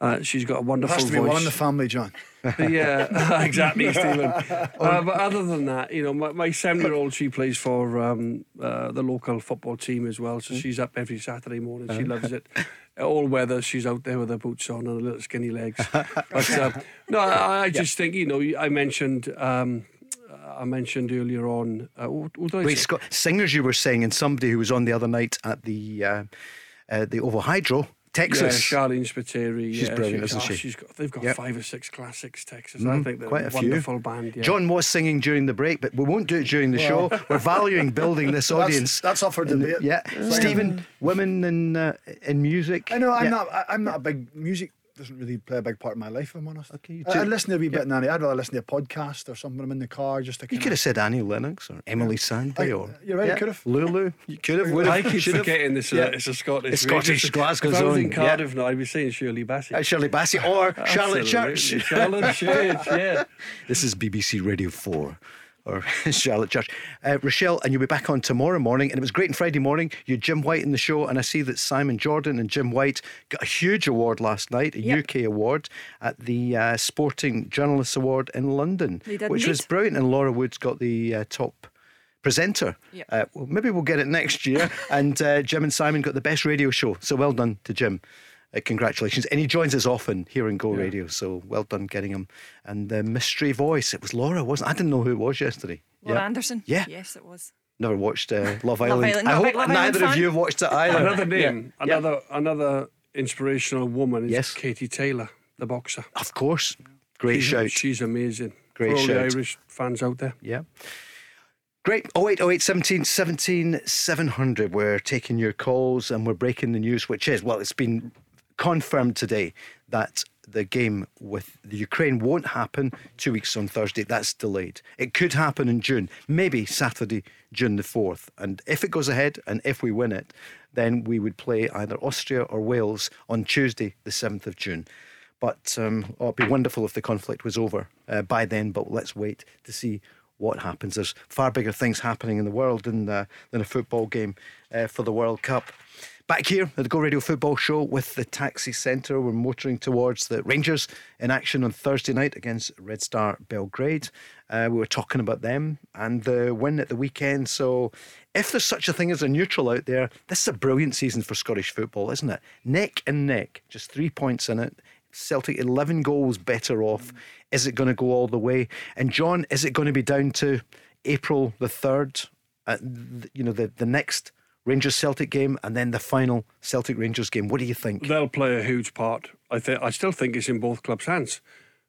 Uh, she's got a wonderful has to be voice. one in the family, John. yeah, exactly, Stephen. Uh, but other than that, you know, my, my seven-year-old she plays for um, uh, the local football team as well, so she's up every Saturday morning. She loves it. All weather, she's out there with her boots on and her little skinny legs. But uh, no, I, I just think you know, I mentioned. Um, I mentioned earlier on. Uh, what, what Wait. Scott, singers you were saying, and somebody who was on the other night at the uh, uh, the Ovo Hydro, Texas. Yeah, Sharleen Spiteri. She's yeah, brilliant, isn't oh, she? She's got, they've got Yep. five or six classics, Texas. I Mm, think they're quite a a few. wonderful band. Yeah. John was singing during the break, but we won't do it during the show. We're valuing building this That's- audience. that's up for In the- debate. Yeah, Stephen, women in uh, in music. I know I'm Yeah. not. I'm not a big music. Doesn't really play a big part in my life. If I'm honest. Okay, you I, I'd listen to a wee bit, Nanny. I'd rather listen to a podcast or something. I'm in the car just to. You could have said Annie Lennox or Emeli Sandé I- or you're right, I could have. Lulu. You could have. would I have. keep have. forgetting this. Yeah. Uh, it's a Scottish. It's Scottish radio. Glasgow If I was zone, in yeah. Cardiff now, I'd be saying Shirley Bassey. Uh, Shirley Bassey or Charlotte Absolutely. Church. Charlotte Church, yeah. This is BBC Radio 4 or Charlotte Church. Uh, Rochelle, and you'll be back on tomorrow morning. And it was great on Friday morning. You had Jim White in the show, and I see that Simon Jordan and Jim White got a huge award last night, a Yep. UK award at the uh, Sporting Journalists Award in London, which was brilliant. And Laura Woods got the uh, top presenter. Yep. Uh, well, maybe we'll get it next year. and uh, Jim and Simon got the best radio show. So well done to Jim. Uh, congratulations. And he joins us often here in Go Radio. So well done getting him. And the mystery voice. It was Laura, wasn't it? I didn't know who it was yesterday. Laura Yeah. Anderson. Yeah. Yes, it was. Never watched uh, Love Island. Island. I hope big Love Island neither of fan. you have watched it either. Another name, Yeah. another another inspirational woman is Yes. Katie Taylor, the boxer. Of course. Great she's, shout. She's amazing. Great For all shout. the Irish fans out there. Yeah. Great. 0808 17 17 700. We're taking your calls and we're breaking the news, which is, well, it's been confirmed today that the game with the Ukraine won't happen two weeks on Thursday. That's delayed. It could happen in June, maybe Saturday, June the 4th. And if it goes ahead and if we win it, then we would play either Austria or Wales on Tuesday, the 7th of June. But um, oh, it'd be wonderful if the conflict was over uh, by then. But let's wait to see what happens. There's far bigger things happening in the world than, uh, than a football game uh, for the World Cup. Back here at the Go Radio Football Show with the Taxi Centre, we're motoring towards the Rangers in action on Thursday night against Red Star Belgrade. Uh, we were talking about them and the win at the weekend. So, if there's such a thing as a neutral out there, this is a brilliant season for Scottish football, isn't it? Neck and neck, just three points in it Celtic 11 goals better off. Is it going to go all the way? And John, is it going to be down to April the 3rd, uh, you know, the, the next Rangers Celtic game and then the final Celtic Rangers game? What do you think? They'll play a huge part. I think. I still think it's in both clubs' hands.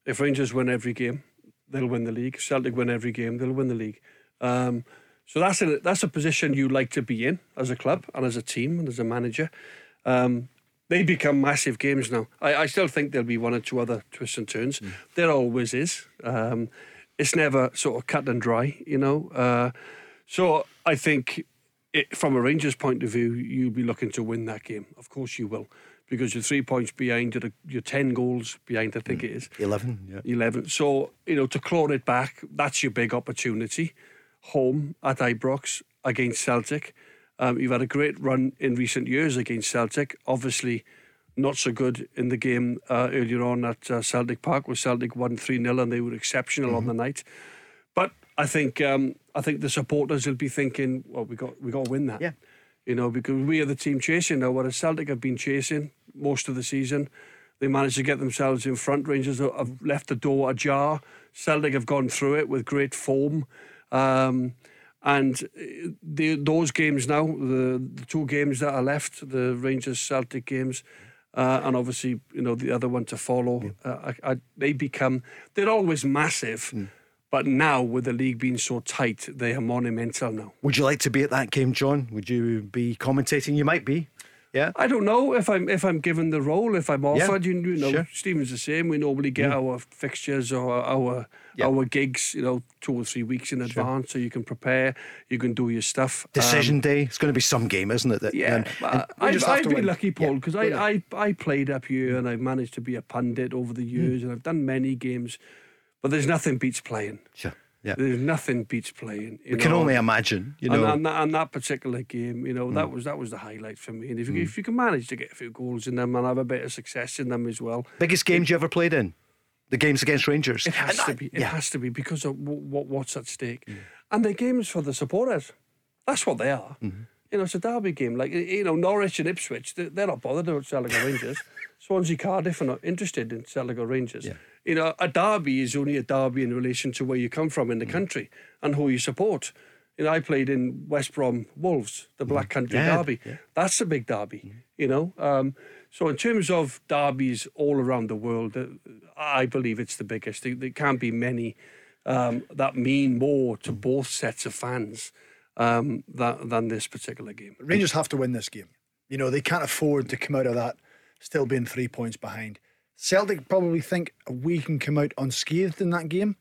If Rangers win every game, they'll win the league. Celtic win every game, they'll win the league. Um, so that's a that's a position you like to be in as a club and as a team and as a manager. Um, they become massive games now. I, I still think there'll be one or two other twists and turns. Mm. There always is. Um, it's never sort of cut and dry, you know. Uh, so I think, it, from a Rangers point of view, you'll be looking to win that game. Of course you will, because you're three points behind. You're, you're ten goals behind. I think Mm. it is 11, yeah. 11. So, you know, to claw it back, that's your big opportunity. Home at Ibrox against Celtic. Um, you've had a great run in recent years against Celtic. Obviously, not so good in the game uh, earlier on at uh, Celtic Park, where Celtic won 3 0 and they were exceptional on the night. I think um, I think the supporters will be thinking, well, we got we got to win that. Yeah. You know, because we are the team chasing now, whereas Celtic have been chasing most of the season. They managed to get themselves in front. Rangers have- left the door ajar. Celtic have gone through it with great form. Um, and uh, the, those games now, the, the two games that are left, the Rangers Celtic games, uh, and obviously, you know, the other one to follow, uh, I, I, they become, they're always massive. But now, with the league being so tight, they are monumental now. Would you like to be at that game, John? Would you be commentating? You might be. Yeah. I don't know if I'm if I'm given the role, if I'm offered. You, you know, sure. Stephen's the same. We normally get mm-hmm. our fixtures or our Yeah. our gigs, you know, two or three weeks in advance, so you can prepare, you can do your stuff. Um, Decision day. It's going to be some game, isn't it? That, yeah, um, and- and I, just have I've been win. lucky, Paul, because will I, I I played up here and I've managed to be a pundit over the mm. years, and I've done many games. But there's nothing beats playing. Sure. Yeah. There's nothing beats playing. You We can only imagine, you know. And, and, that, and that particular game, you know, that mm. was that was the highlight for me. And if you, mm. if you can manage to get a few goals in them and have a bit of success in them as well, Biggest games you ever played in? The games against Rangers. it has And to that- be. It yeah. has to be because of what what's at stake, mm. and the games for the supporters. That's what they are. Mm-hmm. You know, it's a derby game. Like you know, Norwich and Ipswich, they- they're not bothered about Celtic or Rangers. Swansea, Cardiff are not interested in Celtic or Rangers. You know, a derby is only a derby in relation to where you come from in the country and who you support. You know, I played in West Brom Wolves, the Black Country Yeah, Derby. That's a big derby, you know. Um, so in terms of derbies all around the world, uh, I believe it's the biggest. There, there can't be many um, that mean more to both sets of fans um, than, than this particular game. Rangers have to win this game. You know, they can't afford to come out of that still being three points behind. Celtic probably think we can come out unscathed in that game.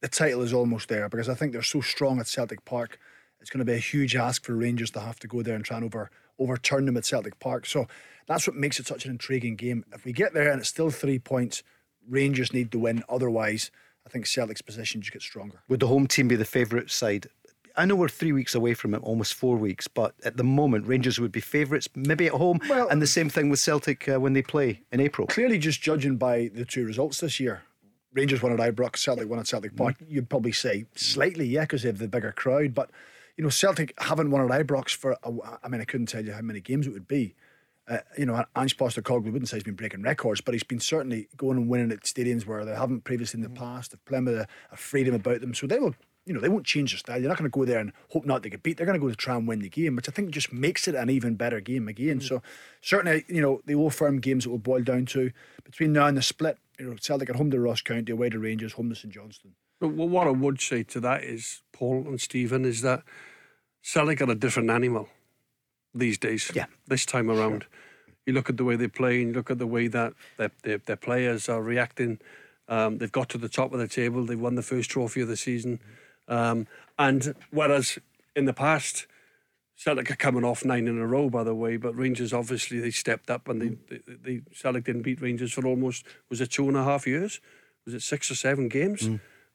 The title is almost there because I think they're so strong at Celtic Park. It's going to be a huge ask for Rangers to have to go there and try and over overturn them at Celtic Park. So that's what makes it such an intriguing game. If we get there and it's still three points, Rangers need to win. Otherwise, I think Celtic's position just gets stronger. Would the home team be the favourite side? I know we're three weeks away from it, almost four weeks, but at the moment, Rangers would be favourites, maybe at home. Well- and the same thing with Celtic uh, when they play in April. clearly just judging by the two results this year, Rangers won at Ibrox, Celtic won at Celtic Park. You'd probably say slightly, yeah, because they have the bigger crowd. But you know, Celtic haven't won at Ibrox for. A, I mean, I couldn't tell you how many games it would be. Uh, you know, Ange Postecoglou wouldn't say he's been breaking records, but he's been certainly going and winning at stadiums where they haven't previously in the past. They're playing with a, a freedom about them, so they will. You know, they won't change their style. They're not going to go there and hope not to get beat. They're going to go to try and win the game, which I think just makes it an even better game again. So certainly, you know, the old firm games that will boil down to between now and the split. You know, Celtic at home to Ross County, away to Rangers, home to St Johnstone. But what I would say to that is, Paul and Stephen, is that Celtic are a different animal these days. Yeah. This time around. You look at the way they play and you look at the way that their, their, their players are reacting. Um, they've got to the top of the table. They've won the first trophy of the season. Um, and whereas in the past, Celtic are coming off nine in a row, by the way, but Rangers obviously they stepped up and they, they, they Celtic didn't beat Rangers for almost was it two and a half years? Was it six or seven games?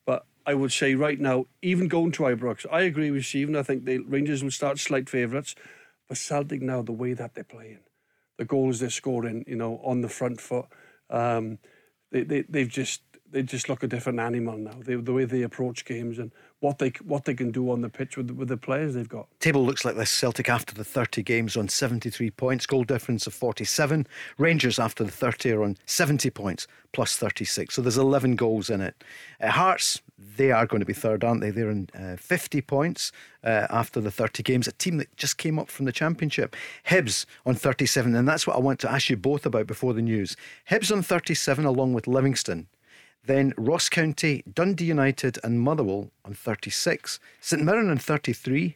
But I would say right now, even going to Ibrox, I agree with Stephen. I think the Rangers will start slight favourites, but Celtic now the way that they're playing, the goals they're scoring, you know, on the front foot, um, they, they they've just they just look a different animal now. They, the way they approach games and what they what they can do on the pitch with with the players they've got. Table looks like this Celtic after the 30 games on 73 points, goal difference of 47. Rangers after the 30 are on 70 points, plus 36. So there's 11 goals in it. Uh, Hearts, they are going to be third, aren't they? They're in uh, 50 points uh, after the 30 games, a team that just came up from the Championship. Hibs on 37, and that's what I want to ask you both about before the news. Hibs on 37, along with Livingston. Then Ross County, Dundee United, and Motherwell on 36. St Mirren on 33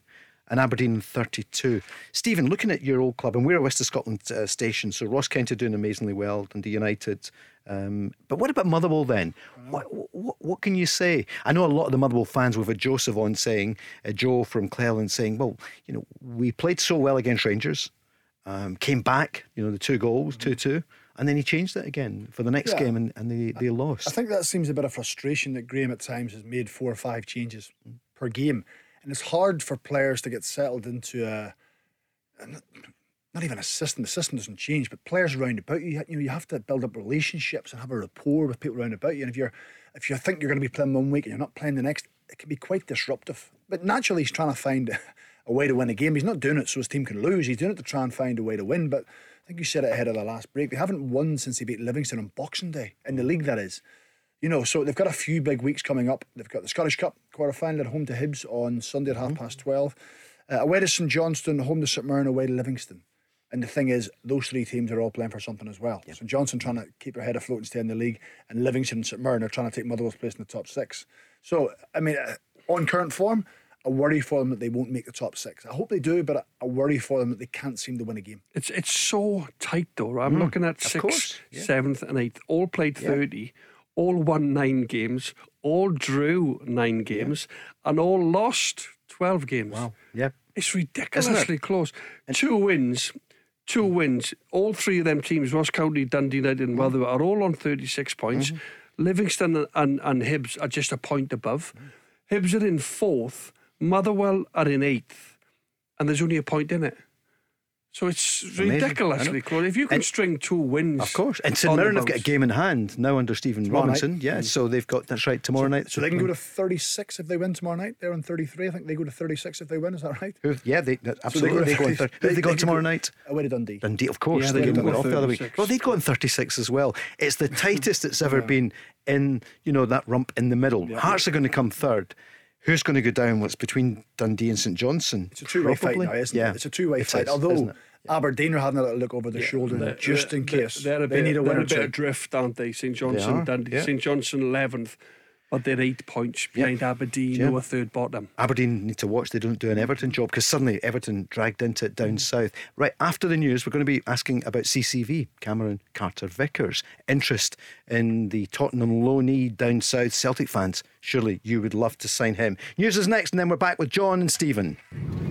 and Aberdeen on 32. Stephen, looking at your old club, and we're a West of Scotland uh, station, so Ross County doing amazingly well, Dundee United. Um, but what about Motherwell then? What, what, what, can you say? I know a lot of the Motherwell fans, with a Joseph on saying, uh, Joe from Cleland saying, well, you know, we played so well against Rangers, um, came back, you know, the two goals, 2 2 and then he changed it again for the next yeah. game and, and they, they lost. I think that seems a bit of frustration that Graham at times has made four or five changes per game. And it's hard for players to get settled into a, a not even a system. The system doesn't change, but players around about you, you know, you have to build up relationships and have a rapport with people around about you. And if you're if you think you're going to be playing one week and you're not playing the next, it can be quite disruptive. But naturally, he's trying to find a way to win a game. He's not doing it so his team can lose. He's doing it to try and find a way to win. But I think you said it ahead of the last break. They haven't won since they beat Livingston on Boxing Day in the league. That is, you know. So they've got a few big weeks coming up. They've got the Scottish Cup quarter final at home to Hibs on Sunday at half mm-hmm. past twelve. Uh, away to St Johnstone, home to St Mirren, away to Livingston. And the thing is, those three teams are all playing for something as well. Yep. St Johnstone trying to keep their head afloat and stay in the league, and Livingston and St Mirren are trying to take Motherwell's place in the top six. So, I mean, uh, on current form, I worry for them that they won't make the top six. I hope they do, but I worry for them that they can't seem to win a game. It's it's so tight though. I'm mm, looking at sixth, yeah. seventh, and eighth. All played thirty, yeah. all won nine games, all drew nine games, yeah. and all lost twelve games. Wow. Yeah. It's ridiculously it? close. And two wins. Two wins. All three of them teams, Ross County, Dundee United, and Motherwell, are all on 36 points. Mm-hmm. Livingston and, and, and Hibs are just a point above. Mm. Hibs are in fourth Motherwell are in eighth, and there's only a point in it. So it's ridiculously close. If you can and string two wins, of course. And St Mirren have got a game in hand now under Stephen tomorrow Robinson. Night. Yeah, mm. so they've got that's right tomorrow so, night. So they can go to thirty six if they win tomorrow night. They're on thirty three. I think they go to thirty six if they win. Is that right? Yeah, they absolutely. So they go, they go on Who have they got tomorrow night? Away to Dundee. Dundee, of course. Yeah, they, they go off the other week. Well, they'd go on thirty six as well. It's the tightest it's ever yeah. been in you know that rump in the middle. Yeah. Hearts are going to come third. Who's going to go down? What's between Dundee and St Johnstone? It's a two-way fight now, isn't yeah. it? It's a two-way fight. Although Aberdeen are having a little look over their yeah, shoulder just in case. They're, they're a bit, they need a. They're a bit adrift, aren't they? St Johnstone, Dundee, yeah. St Johnstone 11th, but they're eight points behind yep. Aberdeen, yep. third bottom. Aberdeen need to watch they don't do an Everton job because suddenly Everton dragged into it down mm. south. Right, after the news, we're going to be asking about CCV, Cameron Carter Vickers. Interest in the Tottenham loanee down south Celtic fans. Surely you would love to sign him. News is next, and then we're back with John and Stephen.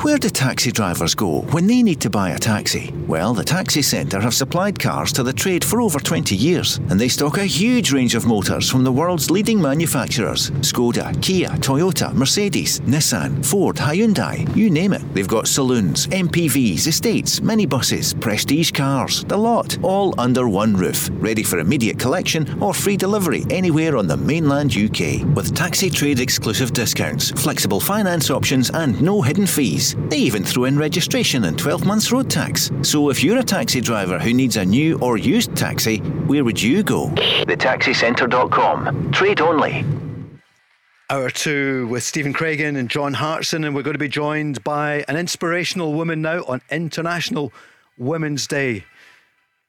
Where do taxi drivers go when they need to buy a taxi? Well, the Taxi Centre have supplied cars to the trade for over 20 years, and they stock a huge range of motors from the world's leading manufacturers manufacturers Skoda, Kia, Toyota, Mercedes, Nissan, Ford, Hyundai, you name it. They've got saloons, MPVs, estates, minibuses, prestige cars, the lot, all under one roof, ready for immediate collection or free delivery anywhere on the mainland UK. With taxi trade exclusive discounts, flexible finance options, and no hidden fees. They even throw in registration and 12 months road tax. So if you're a taxi driver who needs a new or used taxi, where would you go? TheTaxiCentre.com. Trade only. Hour two with Stephen Craigan and John Hartson, and we're going to be joined by an inspirational woman now on International Women's Day.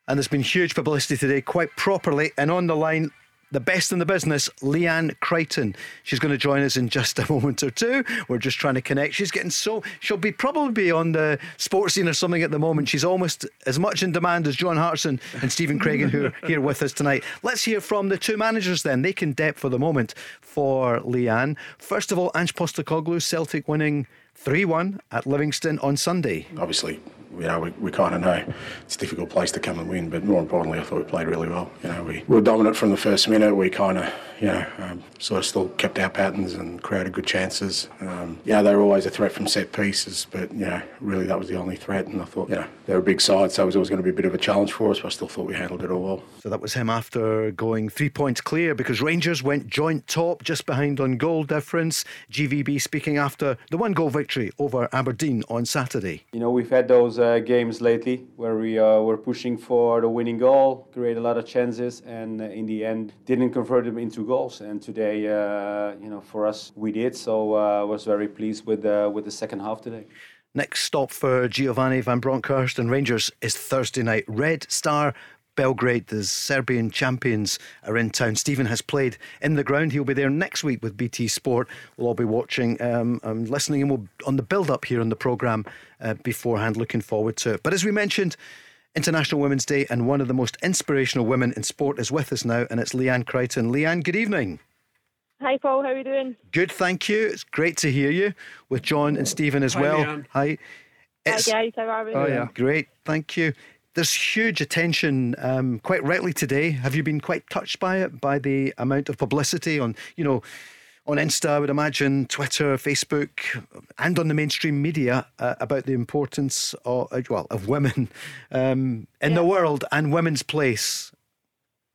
And there's been huge publicity today, quite properly. And on the line, the best in the business, Leanne Crichton. She's going to join us in just a moment or two. We're just trying to connect. She's getting so she'll be probably on the sports scene or something at the moment. She's almost as much in demand as John Hartson and Stephen Craigan, who are here with us tonight. Let's hear from the two managers then. They can depth for the moment for Leanne. First of all, Ange Postecoglou, Celtic winning 3 1 at Livingston on Sunday. Obviously, you know, we, we kind of know it's a difficult place to come and win. But more importantly, I thought we played really well. You know, we, we were dominant from the first minute. We kind of, you know, um, sort of still kept our patterns and created good chances. Um, yeah, they were always a threat from set pieces, but you know, really that was the only threat. And I thought, you know, they were a big side, so it was always going to be a bit of a challenge for us. But I still thought we handled it all well. So that was him after going three points clear because Rangers went joint top, just behind on goal difference. GVB speaking after the one goal victory over Aberdeen on Saturday. You know, we've had those uh, games lately where we uh, were pushing for the winning goal, create a lot of chances, and uh, in the end didn't convert them into goals. And today, uh, you know, for us, we did. So I uh, was very pleased with uh, with the second half today. Next stop for Giovanni Van Bronckhorst and Rangers is Thursday night. Red Star Belgrade, the Serbian champions, are in town. Stephen has played in the ground. He'll be there next week with BT Sport. We'll all be watching um, and listening and we'll, on the build up here on the programme uh, beforehand. Looking forward to it. But as we mentioned, International Women's Day, and one of the most inspirational women in sport is with us now, and it's Leanne Crichton. Leanne, good evening. Hi, Paul. How are you doing? Good, thank you. It's great to hear you with John and Stephen as Hi, well. Leanne. Hi. Hi, guys. How are we? Oh, yeah. Great, thank you. There's huge attention, um, quite rightly today. Have you been quite touched by it, by the amount of publicity on, you know, on Insta, I would imagine, Twitter, Facebook, and on the mainstream media uh, about the importance of, uh, well, of women um, in the world and women's place.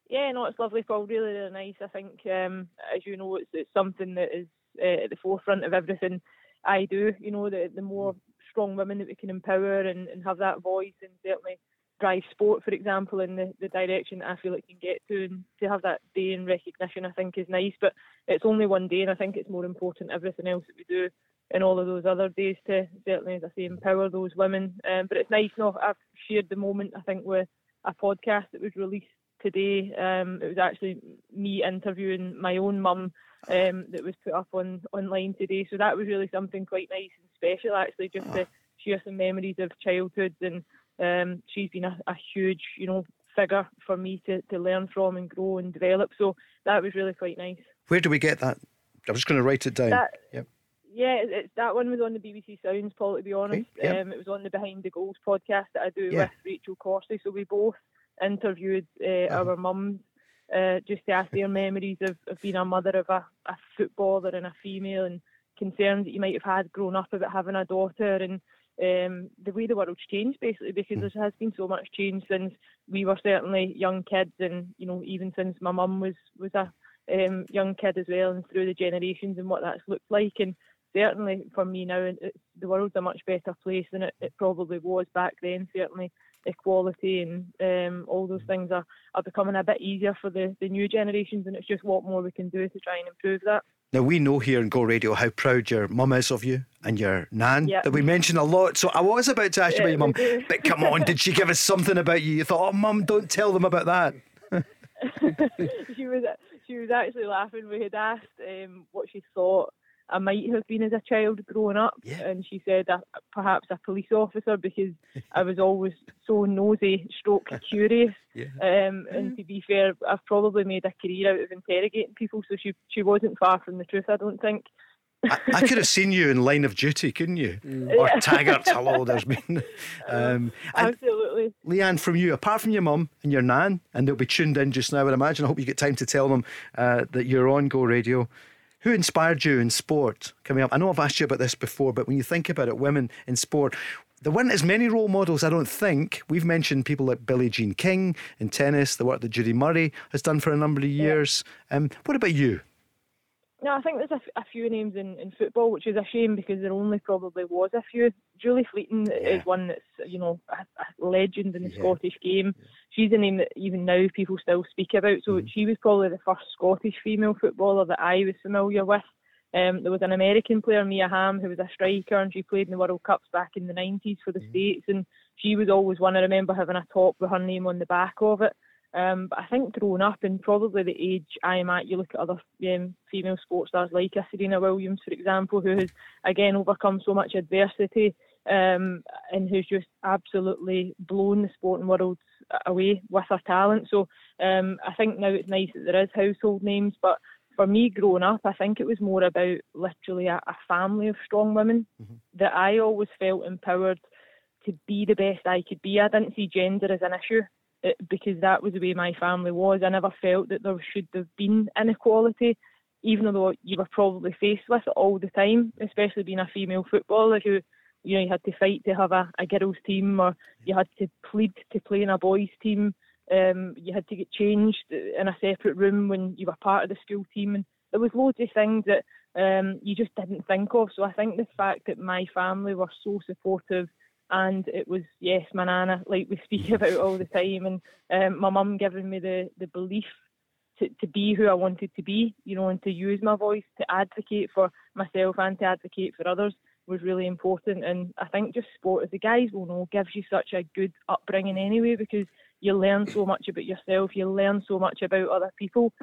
Yeah, no, it's lovely, Paul. Really, really nice. I think, um, as you know, it's, it's something that is uh, at the forefront of everything I do. You know, the, the more strong women that we can empower and, and have that voice and certainly drive sport, for example, in the, the direction that I feel it can get to. And to have that day in recognition, I think, is nice. But it's only one day, and I think it's more important everything else that we do in all of those other days to certainly, as I say, empower those women. Um, but it's nice, no, I've shared the moment, I think, with a podcast that was released today. Um, it was actually me interviewing my own mum um, that was put up on online today. So that was really something quite nice and special, actually, just to share some memories of childhood. And um, she's been a, a huge, you know, figure for me to, to learn from and grow and develop. So that was really quite nice. Where do we get that? I'm just going to write it down. That- Yep. Yeah, it, it, that one was on the BBC Sounds, Paul. To be honest, Okay, um, it was on the Behind the Goals podcast that I do Yeah. with Rachel Corsie. So we both interviewed uh, Uh-huh. our mums uh, just to ask their memories of, of being a mother of a, a footballer and a female, and concerns that you might have had growing up about having a daughter, and um, the way the world's changed basically because there has been so much change since we were certainly young kids, and you know even since my mum was was a um, young kid as well, and through the generations and what that's looked like, and certainly for me now, it's, the world's a much better place than it, it probably was back then. Certainly, equality and um, all those things are, are becoming a bit easier for the, the new generations, and it's just what more we can do to try and improve that. Now, we know here in Go Radio how proud your mum is of you and your nan Yeah. that we mention a lot. So I was about to ask you about your mum, but come on, did she give us something about you? You thought, oh, mum, don't tell them about that. she was she was actually laughing. We had asked um, what she thought I might have been as a child growing up, Yeah. and she said uh, perhaps a police officer because I was always so nosy, stroke curious. Yeah. Um, and to be fair, I've probably made a career out of interrogating people, so she she wasn't far from the truth. I don't think. I, I could have seen you in Line of Duty, couldn't you? Or Taggart, hello, there's been. Um, Absolutely. Leanne, from you, apart from your mum and your nan, and they'll be tuned in just now, I imagine. I hope you get time to tell them uh, that you're on Go Radio. Who inspired you in sport coming up? I know I've asked you about this before, but when you think about it, women in sport, there weren't as many role models, I don't think. We've mentioned people like Billie Jean King in tennis, the work that Judy Murray has done for a number of years. Um, what about you? No, I think there's a few names in, in football, which is a shame because there only probably was a few. Julie Fleeton Yeah. is one that's you know a, a legend in the Yeah. Scottish game. She's a name that even now people still speak about. So Mm-hmm. she was probably the first Scottish female footballer that I was familiar with. Um, there was an American player, Mia Hamm, who was a striker, and she played in the World Cups back in the 90s for the Mm-hmm. States. And she was always one I remember having a top with her name on the back of it. Um, but I think growing up and probably the age I'm at, you look at other um, female sports stars like a Serena Williams, for example, who has again overcome so much adversity um, and who's just absolutely blown the sporting world away with her talent. So um, I think now it's nice that there is household names, but for me growing up, I think it was more about literally a, a family of strong women that I always felt empowered to be the best I could be. I didn't see gender as an issue uh, because that was the way my family was. I never felt that there should have been inequality, even though you were probably faced with it all the time, especially being a female footballer who, you know, you had to fight to have a, a girls' team or you had to plead to play in a boys' team. Um, you had to get changed in a separate room when you were part of the school team, and there was loads of things that um, you just didn't think of. So I think the fact that my family were so supportive and it was yes, my nana, like we speak about all the time, and um, my mum giving me the the belief to, to be who I wanted to be, you know, and to use my voice to advocate for myself and to advocate for others was really important. And I think just sport, as the guys will know, gives you such a good upbringing anyway because you learn so much about yourself, you learn so much about other people,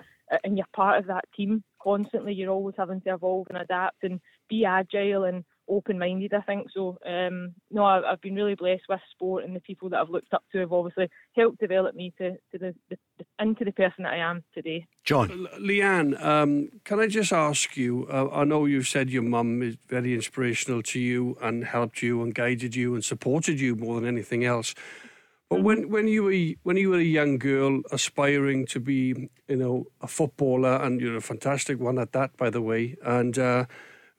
and you're part of that team constantly. You're always having to evolve and adapt and be agile and open minded, I think. So, um, no, I've, I've, been really blessed with sport and the people that I've looked up to have obviously helped develop me to, to the, the, the into the person that I am today. John. Leanne, um, can I just ask you? Uh, I know you've said your mum is very inspirational to you and helped you and guided you and supported you more than anything else. But when, mm-hmm. when you were when you were a young girl aspiring to be you know a footballer and you're a fantastic one at that by the way and uh,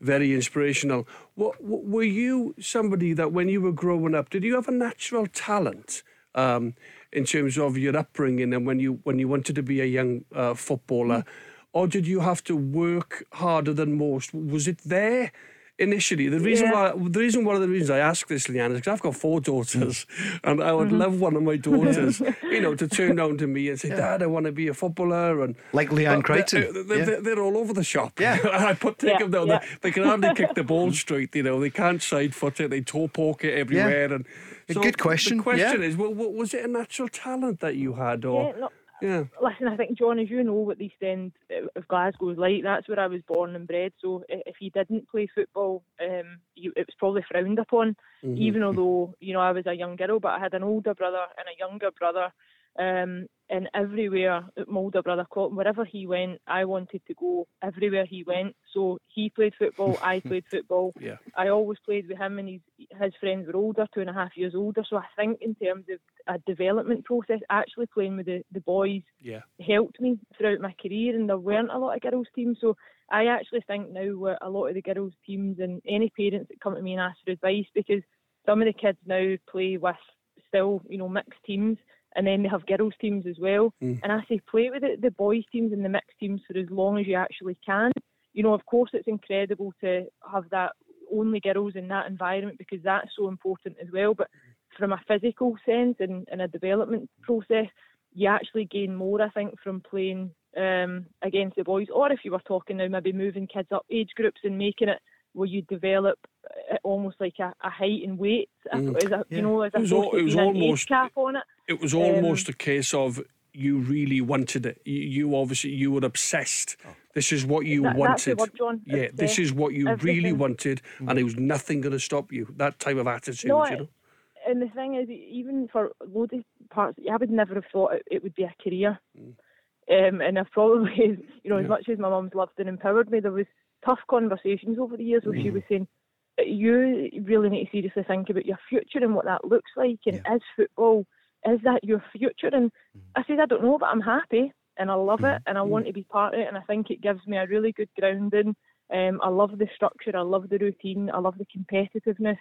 very inspirational. What, were you somebody that when you were growing up, did you have a natural talent um, in terms of your upbringing and when you when you wanted to be a young uh, footballer, mm. or did you have to work harder than most? Was it there? Initially. The reason yeah. why, the reason one of the reasons I ask this, Leanne, is because I've got four daughters, and I would mm-hmm. love one of my daughters, you know, to turn down to me and say, "Dad, I want to be a footballer," and like Leanne Crichton. They, are yeah. all over the shop. Yeah, I put take yeah. them down. They, they, can hardly kick the ball straight. You know, they can't side foot it. They toe poke it everywhere, and. So a good question. The question is, well, was it a natural talent that you had, or? Yeah. Listen, I think John, as you know, what the East End of Glasgow is like. That's where I was born and bred. So if you didn't play football, um, you, it was probably frowned upon. Mm-hmm. Even although you know I was a young girl, but I had an older brother and a younger brother um, and everywhere my older brother Colton, wherever he went, I wanted to go everywhere he went. So he played football, I played football. Yeah. I always played with him, and his his friends were older, two and a half years older. So I think in terms of a development process, actually playing with the, the boys yeah. helped me throughout my career, and there weren't a lot of girls teams. So I actually think now where a lot of the girls teams and any parents that come to me and ask for advice because some of the kids now play with still, you know, mixed teams and then they have girls teams as well. Mm. And I say play with it, the boys teams and the mixed teams for as long as you actually can. You know, of course, it's incredible to have that only girls in that environment because that's so important as well. But from a physical sense and, and a development process, you actually gain more, I think, from playing um, against the boys. Or if you were talking now, maybe moving kids up age groups and making it where you develop almost like a, a height and weight, mm. as a, yeah. you know, as it was, all, it was almost cap on it. It was almost um, a case of you really wanted it. You, you obviously you were obsessed. Oh. This is what you that, wanted. Word, John. Yeah, this is what you Everything. really wanted, mm. and there was nothing going to stop you. That type of attitude, no, you know. And the thing is, even for loads of parts, I would never have thought it, it would be a career. Mm. Um, and I've probably, you know, yeah. as much as my mum's loved and empowered me, there was tough conversations over the years where mm. she was saying, you really need to seriously think about your future and what that looks like, and yeah. is football, is that your future? And mm. I said, I don't know, but I'm happy and I love it and I want to be part of it, and I think it gives me a really good grounding. Um, I love the structure, I love the routine, I love the competitiveness,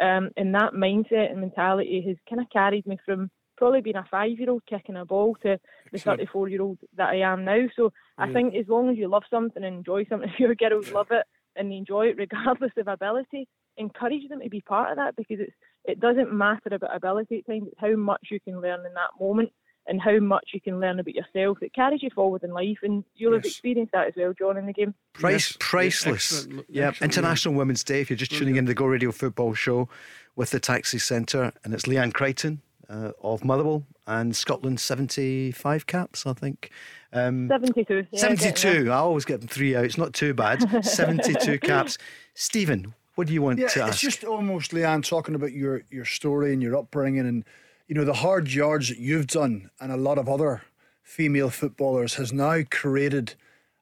um, and that mindset and mentality has kind of carried me from probably being a five year old kicking a ball to the 34 year old that I am now. So. I think as long as you love something and enjoy something, if your girls love it and they enjoy it regardless of ability, encourage them to be part of that because it's it doesn't matter about ability at times, it's how much you can learn in that moment and how much you can learn about yourself It carries you forward in life and you'll yes. have experienced that as well, John, in the game. Price, yes. priceless. Yeah, International yeah. Women's Day. If you're just tuning in to the Go Radio Football Show with the Taxi Centre, and it's Leanne Crichton, uh, of Motherwell and Scotland 75 caps, I think. Um, 72. Yeah, 72. I always get them three out. It's not too bad. 72 caps. Stephen, what do you want yeah, to ask? It's just almost, Leanne, talking about your, your story and your upbringing and, you know, the hard yards that you've done and a lot of other female footballers has now created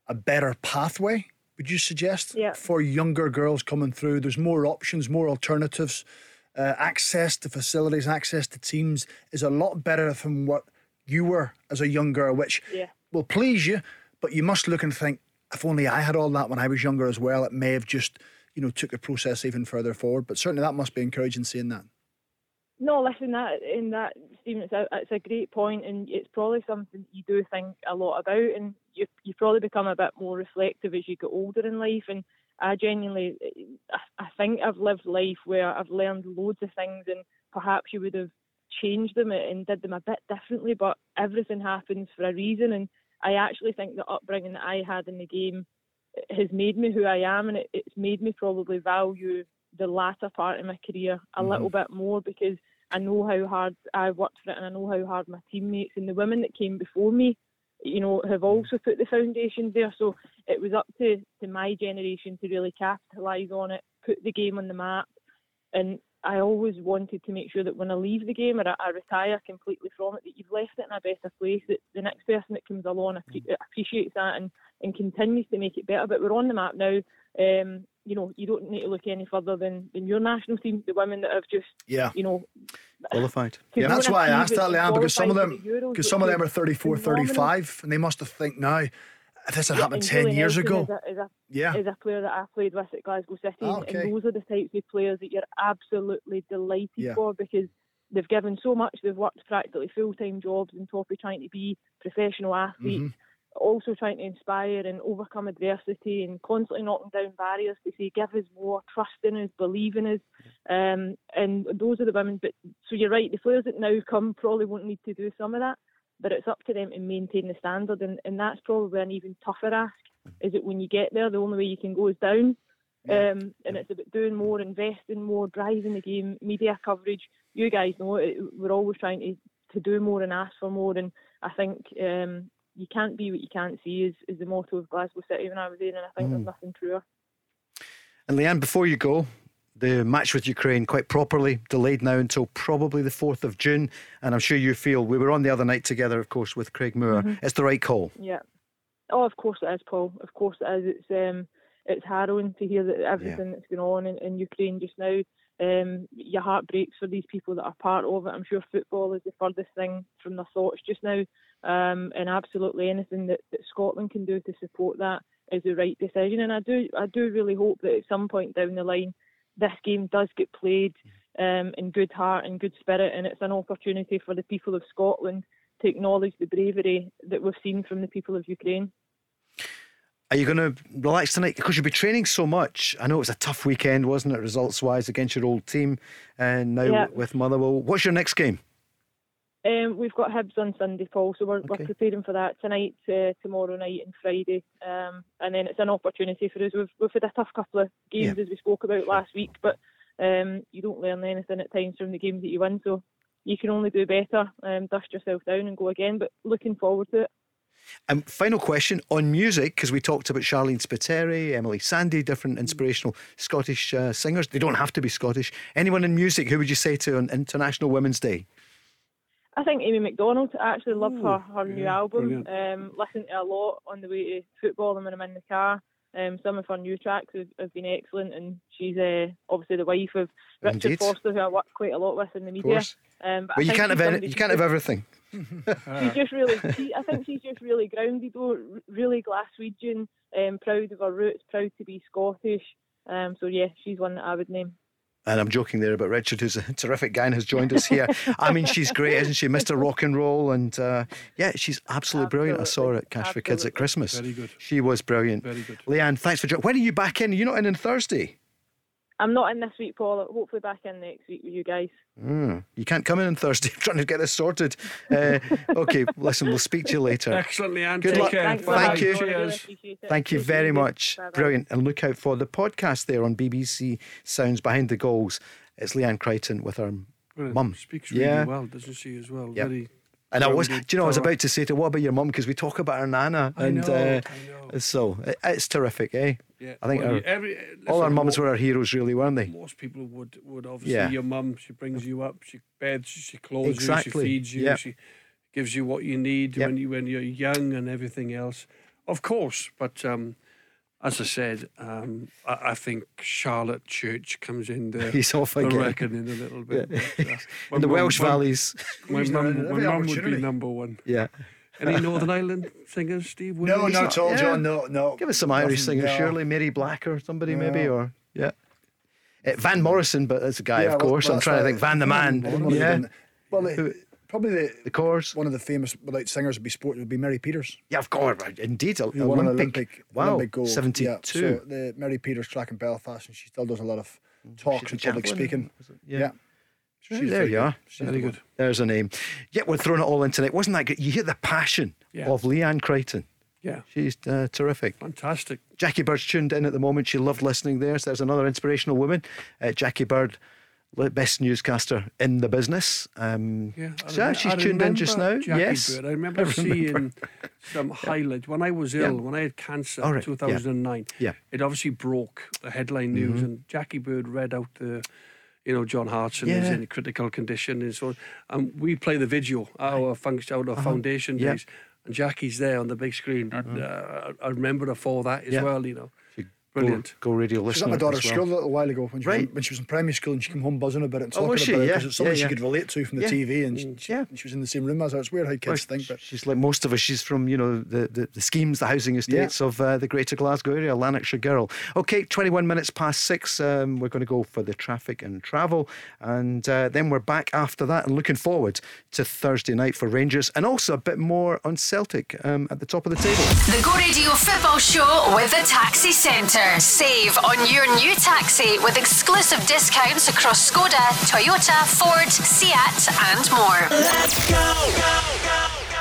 a better pathway, would you suggest, yeah. for younger girls coming through? There's more options, more alternatives uh, access to facilities, access to teams is a lot better than what you were as a young girl, which Yeah. will please you, but you must look and think, if only I had all that when I was younger as well, it may have just, you know, took the process even further forward. But certainly that must be encouraging seeing that. No, listen, that in that Stephen, it's a, it's a great point, and it's probably something you do think a lot about, and you you probably become a bit more reflective as you get older in life. And I genuinely, I, think I've lived life where I've learned loads of things, and perhaps you would have changed them and did them a bit differently, but everything happens for a reason, and I actually think the upbringing that I had in the game has made me who I am, and it, it's made me probably value the latter part of my career a mm-hmm. little bit more because I know how hard I worked for it, and I know how hard my teammates and the women that came before me, you know, have mm. also put the foundation there. So it was up to, to my generation to really capitalise on it, put the game on the map, and I always wanted to make sure that when I leave the game or I, I retire completely from it, that you've left it in a better place, that the next person that comes along appre- appreciates that and, and continues to make it better. But we're on the map now. Um, you know, you don't need to look any further than, than your national team, the women that have just, Yeah. you know, Qualified. Yeah, that's why I asked that, Leanne, because some of them, the because some of them are is 34, 35, and they must have think now, if this had Yeah, happened and 10 Julie years Nelson ago. Is a, is, a, Yeah. is a player that I played with at Glasgow City, Ah, and- okay. and those are the types of players that you're absolutely delighted Yeah. for because they've given so much. They've worked practically full time jobs on top of trying to be professional athletes, Mm-hmm. Also trying to inspire and overcome adversity and constantly knocking down barriers to say, give us more, trust in us, believe in us. Um, and those are the women. But so you're right, the players that now come probably won't need to do some of that, but it's up to them to maintain the standard, and, and that's probably an even tougher ask. Is that when you get there, the only way you can go is down. Um, and it's about doing more, investing more, driving the game, media coverage. You guys know it, we're always trying to, to do more and ask for more. And I think um, you can't be what you can't see is, is the motto of Glasgow City when I was there, and I think there's nothing truer. And Leanne, before you go, the match with Ukraine quite properly delayed now until probably the 4th of June. And I'm sure you feel we were on the other night together, of course, with Craig Moore. It's the right call. Yeah. Oh, of course it is, Paul. Of course it is. It's um, it's harrowing to hear that everything that's going on in, in Ukraine just now. Um, your heart breaks for these people that are part of it. I'm sure football is the furthest thing from their thoughts just now. Um, and absolutely anything that, that Scotland can do to support that is the right decision. And I do, I do really hope that at some point down the line, this game does get played um, in good heart and good spirit, and it's an opportunity for the people of Scotland to acknowledge the bravery that we've seen from the people of Ukraine. Are you going to relax tonight? Because you'll be training so much. I know it was a tough weekend, wasn't it, results wise, against your old team and now Yeah. with Motherwell. What's your next game? Um, we've got Hibs on Sunday, Paul, so we're, Okay. we're preparing for that tonight, uh, tomorrow night, and Friday. Um, and then it's an opportunity for us. We've, we've had a tough couple of games, as we spoke about last week, but um, you don't learn anything at times from the games that you win, so you can only do better, um, dust yourself down and go again. But looking forward to it. And final question on music, because we talked about Sharleen Spiteri, Emeli Sandé, different inspirational Scottish uh, singers. They don't have to be Scottish. Anyone in music, who would you say to on International Women's Day? I think Amy Macdonald. I actually love her her new album. Um, listen to a lot on the way to football and when I'm in the car. Um, some of her new tracks have, have been excellent, and she's uh, obviously the wife of Richard Indeed. Foster, who I work quite a lot with in the media. Um, but you can't have any, you can't have everything. She's just really. She, I think she's just really grounded, though. Really Glaswegian, um, proud of her roots, proud to be Scottish. Um, so yeah, she's one that I would name. And I'm joking there about Richard, who's a terrific guy and has joined us here. I mean, she's great, isn't she? Mr. Rock and Roll. And uh, yeah, she's absolutely brilliant. I saw her at Cash for Kids at Christmas. Very good. She was brilliant. Very good. Leanne, thanks for joining. When are you back in? You're not in on Thursday. I'm not in this week, Paul. Hopefully back in next week with you guys. Mm, you can't come in on Thursday. I'm trying to get this sorted. Uh, okay, listen, we'll speak to you later. Excellent, Leanne. Good Take luck. care. Thank you. me on. I really Cheers. appreciate it. Thank you very much. Bye-bye. Brilliant. And look out for the podcast there on BBC Sounds Behind the Goals. It's Leanne Crichton with her Well, mum. Speaks really Yeah. well, doesn't she, as well? Yep. Very. And I was, do you know, I was about to say to what about your mum? Because we talk about her nana. I and know, uh, I know. so it's terrific, eh? Yeah. I think well, our- you- every, All our mums were our heroes, really, weren't they? Most people would would obviously Yeah. your mum. She brings you up. She beds. She clothes Exactly. you. She feeds you. Yep. She gives you what you need Yep. when you when you're young and everything else. Of course, but um, as I said, um, I, I think Charlotte Church comes in the, He's off the again. reckoning a little bit. Yeah. But, uh, In the mum- Welsh my- valleys. My Squeezed her in mum my mum would be number one. Yeah. Any Northern Ireland singers, Steve? No, not at all, Yeah. John. No, no. Give us some Irish Nothing, singers, no. surely. Mary Black or somebody, maybe, or yeah. Uh, Van Morrison, but that's a guy, Yeah, of course. well, I'm that's trying to think. Van the Man. One of the- Yeah. Well, the, probably the The Corrs. one of the famous without singers would be sport would be Mary Peters. Yeah, of course. right, Indeed. Who won an Olympic. Olympic, Wow. Olympic gold. 72. Yeah, so the Mary Peters track in Belfast, and she still does a lot of talks and public speaking. Yeah. Yeah. She's there you good. are. She's Very the good. There's a name. Yeah, we're throwing it all in tonight. Wasn't that good? You hear the passion Yeah. of Leanne Crichton. Yeah, She's uh, terrific. fantastic. Jackie Bird's tuned in at the moment. She loved listening there. So there's another inspirational woman. Uh, Jackie Bird, best newscaster in the business. Um, Yeah, so she's tuned in just now. Jackie yes. Bird. I remember, I remember. seeing some highlights when I was ill, Yeah. when I had cancer in right, yeah. 2009. Yeah. Mm-hmm. It obviously broke the headline news, and Jackie Bird read out the, you know, John Hartson is in critical condition and so on. And we play the video, our function, of foundation Uh-huh. Yeah. Mm-hmm. days. And Jackie's there on the big screen. And, uh, I remember her for that as Yeah. well, you know. Go, Brilliant. go radio She was at my daughter's well. school a little while ago when she, Right. was, in, when she was in primary school and she came home buzzing about it and Oh, talking was she? about it Yeah. because it's something Yeah, she could relate to from the Yeah. TV and she, Yeah. she was in the same room as her. It's weird how kids Well, think, but she's like most of us. She's from you know the, the, the schemes, the housing estates of uh, the Greater Glasgow area, Lanarkshire girl. Okay, twenty one minutes past six. Um, we're going to go for the traffic and travel, and uh, then we're back after that, and looking forward to Thursday night for Rangers, and also a bit more on Celtic um, at the top of the table. The Go Radio Football Show with the Taxi Centre. Save on your new taxi with exclusive discounts across Skoda, Toyota, Ford, Seat, and more.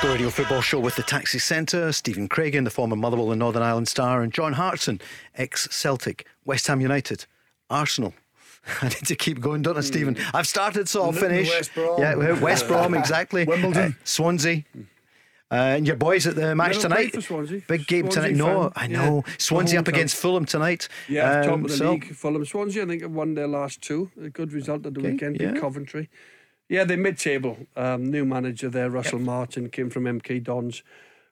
Go Radio Football Show with the Taxi Centre, Stephen Craigan, the former Motherwell and Northern Ireland star, and John Hartson, ex Celtic, West Ham United, Arsenal. I need to keep going, don't I, Stephen? I've started, so I'll finish. West Brom. Yeah, West Brom, exactly. Wimbledon. Uh, Swansea. Uh, and your boys at the match tonight. Swansea. Big game Swansea tonight. No, fan. I know. The Swansea up against Fulham tonight. Yeah, top Um, of the so- league. Fulham, Swansea. I think have won their last two. A good result at the Okay, weekend. Yeah. Coventry. Yeah, they're mid-table. Um, new manager there, Russell Martin, came from MK Dons,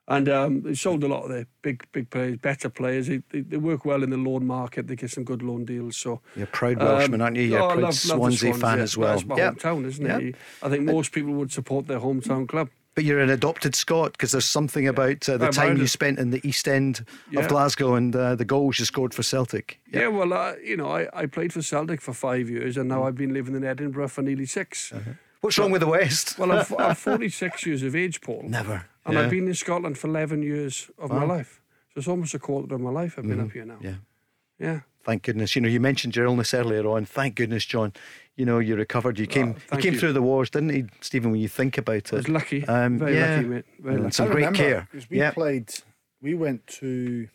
and um, they sold a lot of their big, big players, better players. They, they, they work well in the loan market. They get some good loan deals. So You're a proud Welshman, aren't you? You're a oh, proud love- love the Swansea Swans, fan yeah. as well. That's my Yeah. hometown, isn't Yeah. it? I think most people would support their hometown club. But you're an adopted Scot because there's something about uh, the I'm time you spent in the East End Yeah. of Glasgow and uh, the goals you scored for Celtic. Yeah, well, uh, you know, I, I played for Celtic for five years, and now Mm. I've been living in Edinburgh for nearly 6 Uh-huh. What's wrong with the West? Well, I'm, I'm 46 years of age, Paul. Never. And Yeah. I've been in Scotland for 11 years of my life. So it's almost a quarter of my life I've been up here now. Yeah. Yeah. Thank goodness. You know, you mentioned your illness earlier on. Thank goodness, John. You know, you recovered. You came. you came you. through the wars, didn't he, Stephen? When you think about it, I was lucky. Um, Very yeah. lucky, mate. Very And lucky. some I great remember, care. 'cause we Yeah. played, we went to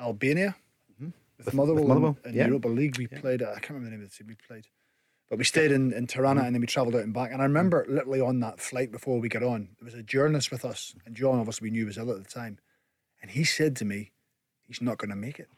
Albania with, Mm-hmm. With- Motherwell, with Motherwell, in, in yeah. Europa League. We played, I can't remember the name of the team we played, but we stayed in, in Tirana Mm-hmm. and then we travelled out and back. And I remember literally on that flight before we got on, there was a journalist with us, and John obviously we knew was ill at the time, and he said to me, "He's not going to make it."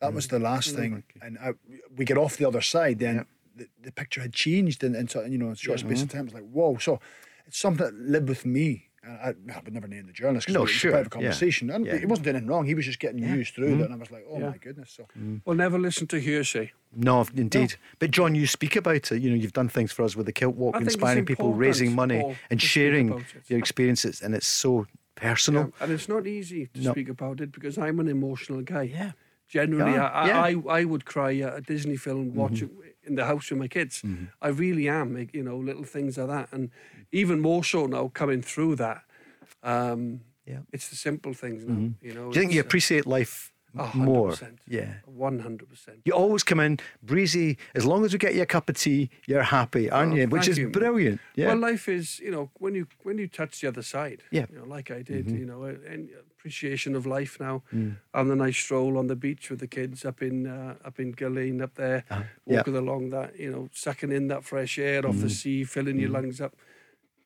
That was the last thing, and I, we get off the other side. Then the, the picture had changed in, in sort of, you know a short space mm-hmm. of time. It's like whoa. So it's something that lived with me. I, I would never name the journalist because No, it was sure, a private yeah. conversation. And Yeah. he wasn't doing anything wrong. He was just getting used through mm-hmm. it. And I was like, oh Yeah. my goodness. So mm-hmm. Well, never listen to hearsay. No, indeed. But John, you speak about it. You know, you've done things for us with the Kilt Walk, I think it's inspiring people, raising money, and sharing your experiences, and it's so personal. Yeah, And it's not easy to No. speak about it because I'm an emotional guy. Yeah. Generally, Yeah, I, yeah. Mm-hmm. I, I would cry at a Disney film, watch it in the house with my kids. I really am, you know, little things like that. And even more so now, coming through that, um, Yeah. it's the simple things now. You know, Do you think you uh, appreciate life oh, more? 100%. Yeah. 100%. You always come in breezy. As long as we get you a cup of tea, you're happy, aren't Oh, you? Which is you. brilliant. Yeah. Well, life is, you know, when you when you touch the other side, Yeah. Mm-hmm. you know, like I did, you know, and appreciation of life now. Mm. On the nice stroll on the beach with the kids up in uh, up in Gullane up there, yeah. Mm-hmm. walking along that, you know, sucking in that fresh air off the sea, filling your lungs up.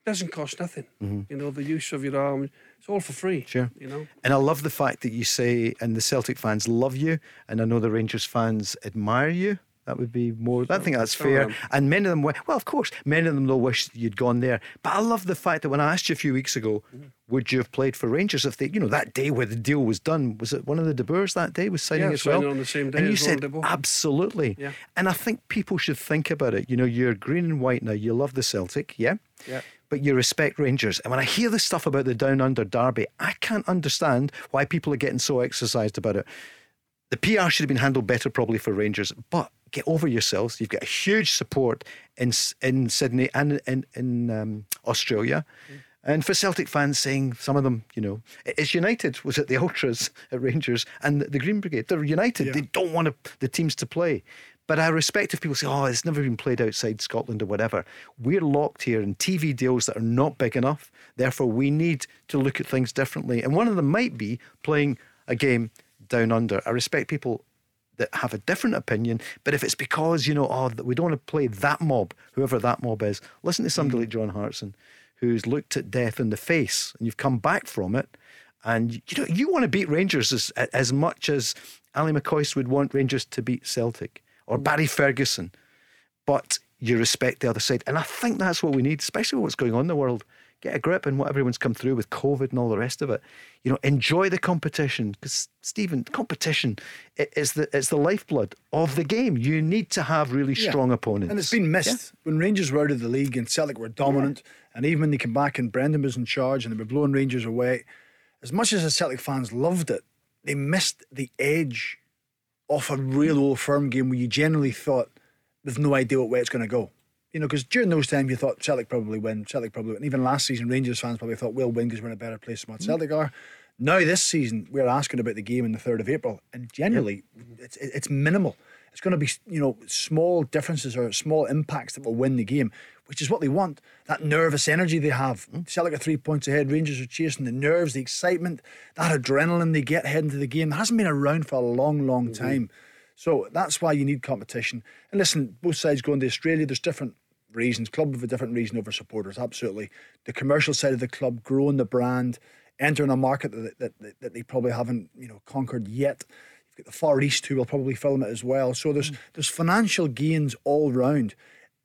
Doesn't cost nothing. You know, the use of your arm, it's all for free. Sure. You know. And I love the fact that you say, and the Celtic fans love you, and I know the Rangers fans admire you. That would be more. I think that's fair. And many of them, well, of course, many of them will wish you'd gone there. But I love the fact that when I asked you a few weeks ago, mm-hmm. would you have played for Rangers if they, you know, that day where the deal was done, was it one of the De Boers that day was signing Yeah, as well? signing on the same day And you said absolutely. Yeah. And I think people should think about it. You know, you're green and white now. You love the Celtic, yeah. Yeah. But you respect Rangers. And when I hear this stuff about the Down Under Derby, I can't understand why people are getting so exercised about it. The PR should have been handled better, probably for Rangers. But get over yourselves. You've got a huge support in in Sydney and in in um, Australia. And for Celtic fans saying, some of them, you know, it's United, was at the Ultras at Rangers and the Green Brigade? They're united. They don't want to, the teams to play. But I respect if people say, oh, it's never been played outside Scotland or whatever. We're locked here in TV deals that are not big enough. Therefore, we need to look at things differently. And one of them might be playing a game down under. I respect people that have a different opinion, but if it's because, you know, oh, we don't want to play that mob, whoever that mob is, listen to somebody mm-hmm. like John Hartson, who's looked at death in the face and you've come back from it. And you know, you want to beat Rangers as, as much as Ally McCoist would want Rangers to beat Celtic or mm. Barry Ferguson but you respect the other side. And I think that's what we need, especially with what's going on in the world. Get a grip on what everyone's come through with COVID and all the rest of it. You know, enjoy the competition because Stephen, competition is the it's the lifeblood of the game. You need to have really Yeah. strong opponents. And it's been missed. When Rangers were out of the league and Celtic were dominant, and even when they came back and Brendan was in charge and they were blowing Rangers away, as much as the Celtic fans loved it, they missed the edge off a real old firm game where you generally thought they've no idea what way it's going to go. You know, because during those times you thought Celtic probably win, Celtic probably win. Even last season, Rangers fans probably thought we'll win because we're in a better place than what mm. Celtic are. Now this season, we're asking about the game on the third of April, and generally, it's it's minimal. It's going to be you know small differences or small impacts that will win the game, which is what they want. That nervous energy they have. Mm. Celtic are three points ahead. Rangers are chasing the nerves, the excitement, that adrenaline they get heading to the game. That hasn't been around for a long, long mm-hmm. time. So that's why you need competition. And listen, both sides going to Australia. There's different reasons. Club have a different reason over supporters. Absolutely. The commercial side of the club, growing the brand, entering a market that, that, that, that they probably haven't you know conquered yet. You've got the Far East who will probably film it as well. So there's hmm. there's financial gains all round.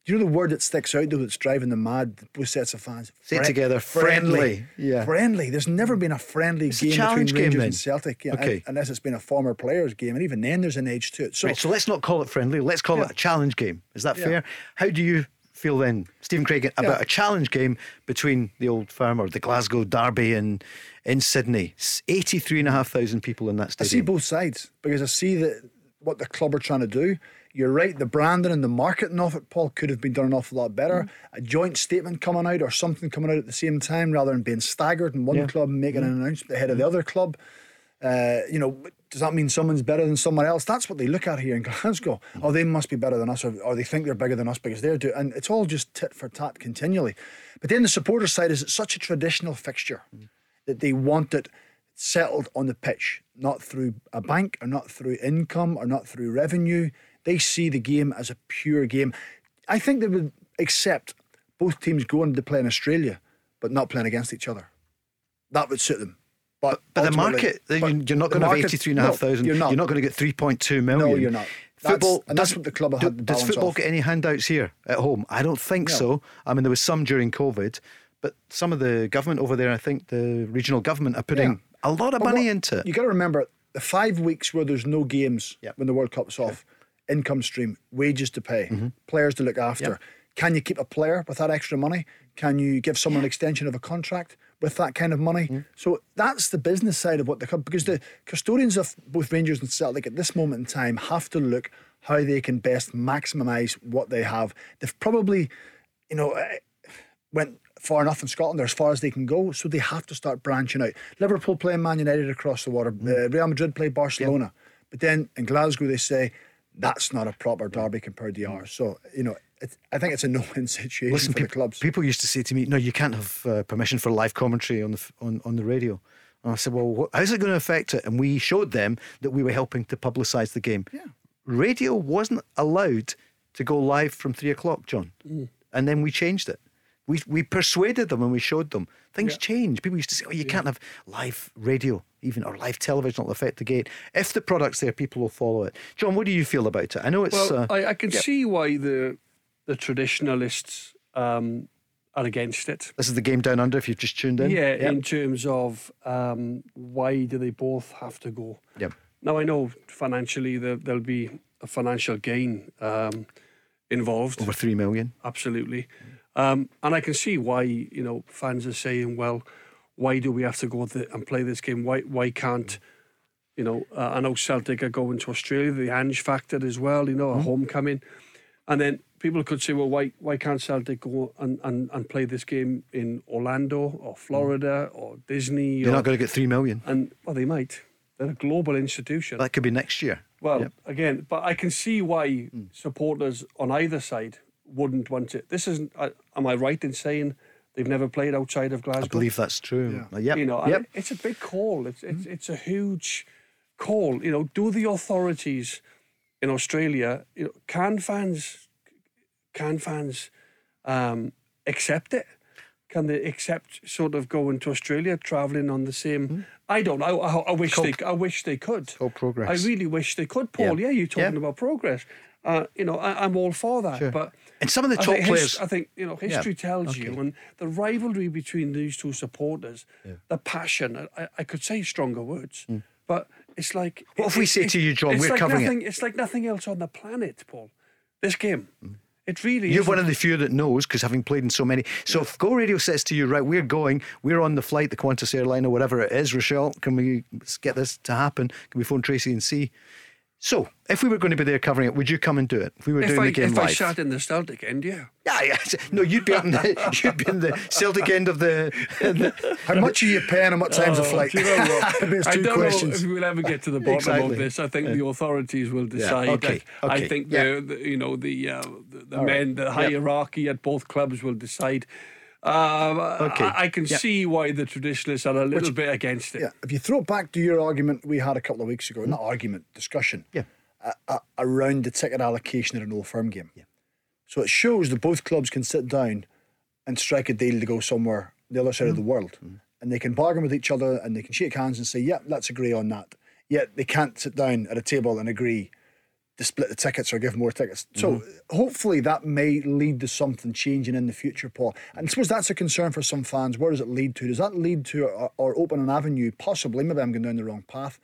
Do you know the word that sticks out though that's driving them mad? Both sets of fans. Say Fri- together, friendly. Yeah. friendly. There's never been a friendly It's game challenge between game Rangers then. and Celtic. Yeah, Okay. unless it's been a former players game, and even then there's an edge to it. So, Right, so let's not call it friendly. Let's call Yeah. it a challenge game. Is that Yeah. fair? How do you feel then, Stephen Craig, about Yeah. a challenge game between the old firm or the Glasgow Derby in in Sydney? 83,500 people in that stadium. I see both sides because I see that what the club are trying to do. You're right, the branding and the marketing of it, Paul, could have been done an awful lot better. Mm. A joint statement coming out or something coming out at the same time rather than being staggered in one Yeah. Mm. club and making an announcement ahead of the other club. Uh, you know, does that mean someone's better than someone else? That's what they look at here in Glasgow. Oh, they must be better than us, or, or they think they're bigger than us because they're doing. And it's all just tit for tat continually. But then the supporter side is it's such a traditional fixture Mm. that they want it settled on the pitch, not through a bank or not through income or not through revenue. They see the game as a pure game. I think they would accept both teams going to play in Australia, but not playing against each other. That would suit them. But, But the market, but you're not going to have 83,500. no, you're not. You're not going to get 3.2 million. No, you're not. That's- Football, and that's does- what the club do- Does football off. get any handouts here at home? I don't think No. so. I mean, there was some during COVID, but some of the government over there, I think the regional government are putting Yeah. a lot of But money what- into it. You got to remember the five weeks where there's no games Yep. when the World Cup's off, income stream, wages to pay, Mm-hmm. players to look after. Can you keep a player with that extra money? Can you give someone an extension of a contract with that kind of money? Mm-hmm. So that's the business side of what the club, because the custodians of both Rangers and Celtic at this moment in time have to look how they can best maximise what they have. They've probably, you know, eh, went far enough in Scotland, or as far as they can go, so they have to start branching out. Liverpool playing Man United across the water, uh, Real Madrid play Barcelona, but then in Glasgow they say that's not a proper derby compared to ours. So you know, I think it's a no-win situation Listen, for the clubs. people used to say to me, "No, you can't have uh, permission for live commentary on the on, on the radio." And I said, "Well, wh- how's it going to affect it?" And we showed them that we were helping to publicise the game. Yeah. Radio wasn't allowed to go live from three o'clock, John, Mm. and then we changed it. We we persuaded them and we showed them. Things change. People used to say, "Oh, you can't have live radio." even or live television will affect the game. If the product's there, people will follow it. John, what do you feel about it? I know it's. Well, uh, I, I can yeah. see why the the traditionalists um, are against it. This is the game down under. If you've just tuned in, Yeah, Yep. in terms of um, why do they both have to go? Yep. Now I know financially there, there'll be a financial gain um, involved. over three million. Absolutely, um, and I can see why you know fans are saying, well, why do we have to go th- and play this game? Why why can't you know? Uh, I know Celtic are going to Australia, the Ange factor as well. You know, a homecoming, and then people could say, well, why why can't Celtic go and, and, and play this game in Orlando or Florida or Disney? They're or, not going to get three million. and well, they might. They're a global institution. That could be next year. Well, Yep. again, but I can see why supporters on either side wouldn't want it. This isn't. Uh, am I right in saying they've never played outside of Glasgow? I believe that's true. Uh, Yep. You know, yep. it- it's a big call. It's it's it's a huge call. You know, do the authorities in Australia? You know, can fans can fans um, accept it? Can they accept sort of going to Australia, travelling on the same? I don't know. I, I wish they. I wish they could. called progress. I really wish they could, Paul. Yeah. Yeah, you're talking Yeah. about progress. Uh, you know, I, I'm all for that. Sure. But And some of the I top think his- players- I think you know history tells you, and the rivalry between these two supporters, the passion. I, I could say stronger words, but it's like. What if we say to you, John, we're like covering it? It's like nothing else on the planet, Paul. This game, it really. You're is. one of the few that knows because having played in so many. So if Go Radio says to you, right, we're going, we're on the flight, the Qantas airline or whatever it is, Rochelle, can we get this to happen? Can we phone Tracy and see? So if we were going to be there covering it, would you come and do it? If we were If doing I, the game if I live? sat in the Celtic end, yeah. yeah, yeah. No, you'd be up in the, you'd be in the Celtic end of the. the How much are you paying and what time's the flight? Oh, Do you know what? Maybe it's I two don't questions. know if we'll ever get to the bottom Exactly. of this. I think the authorities will decide. okay, I, I think yeah. the, the you know the uh, the, the men, the hierarchy at both clubs will decide. Um, Okay, I, I can yeah. see why the traditionalists are a little bit against it. Yeah, if you throw it back to your argument we had a couple of weeks ago, not argument, discussion, Yeah. uh, uh, around the ticket allocation at an old firm game. Yeah. So it shows that both clubs can sit down and strike a deal to go somewhere the other side of the world, and they can bargain with each other and they can shake hands and say, "Yeah, let's agree on that." Yet they can't sit down at a table and agree to split the tickets or give more tickets. So mm-hmm. hopefully that may lead to something changing in the future, Paul. And I suppose that's a concern for some fans. Where does it lead to? Does that lead to or, or open an avenue, possibly, maybe I'm going down the wrong path,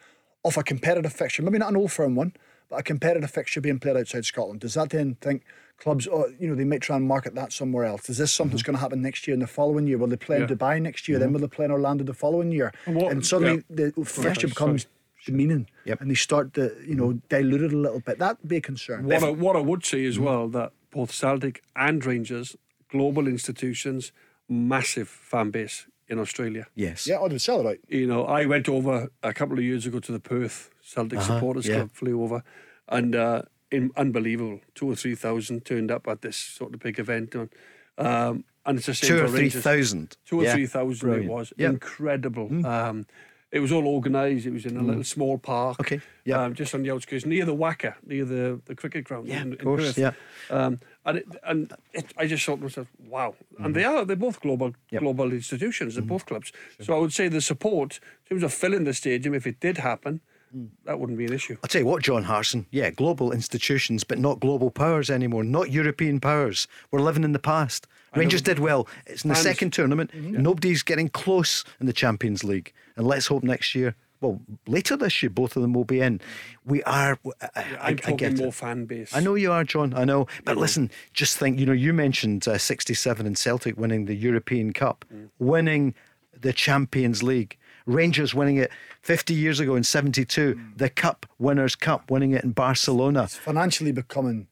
of a competitive fixture, maybe not an old firm one, but a competitive fixture being played outside Scotland? Does that then think clubs, oh, you know, they might try and market that somewhere else? Is this something that's mm-hmm. going to happen next year and the following year? Will they play in Dubai next year? Then mm-hmm. will they play in Orlando the following year? And what- and suddenly yeah. the fixture sorry. Becomes demeaning Yep. and they start to, you know, dilute it a little bit. That'd be a concern. What I, what I would say as Mm. well that both Celtic and Rangers, global institutions, massive fan base in Australia. yes. Yeah, I'd sell it out. you know, I went over a couple of years ago to the Perth Celtic Supporters Uh-huh, yeah. Club, flew over, and uh, in, unbelievable, two or three thousand turned up at this sort of big event, and, um, and it's the same Two for or three Rangers. thousand. Two or Yeah. three thousand it was Yep. incredible. Um, it was all organised. It was in a little small park, Mm. Okay, yep. um, just on the outskirts, near the WACA, near the, the cricket ground. Yeah, in, of course, yeah. Um, and it, and it, I just thought to myself, wow. And they are, they're both global. Yep. global institutions, they're both clubs. So I would say the support, in terms of filling the stadium, if it did happen, Mm. that wouldn't be an issue. I'll tell you what, John Hartson. Yeah, global institutions, but not global powers anymore. Not European powers. We're living in the past. Rangers did well. It's in the second tournament. Mm-hmm. Nobody's getting close in the Champions League. And let's hope next year, well, later this year, both of them will be in. We are. I, I, I'm I talking get more it. fan base. I know you are, John. I know. But listen, just think, you know, you mentioned uh, 67 and Celtic winning the European Cup, mm. winning the Champions League. Rangers winning it 50 years ago in 72, mm. the Cup Winners' Cup, winning it in Barcelona. It's financially becoming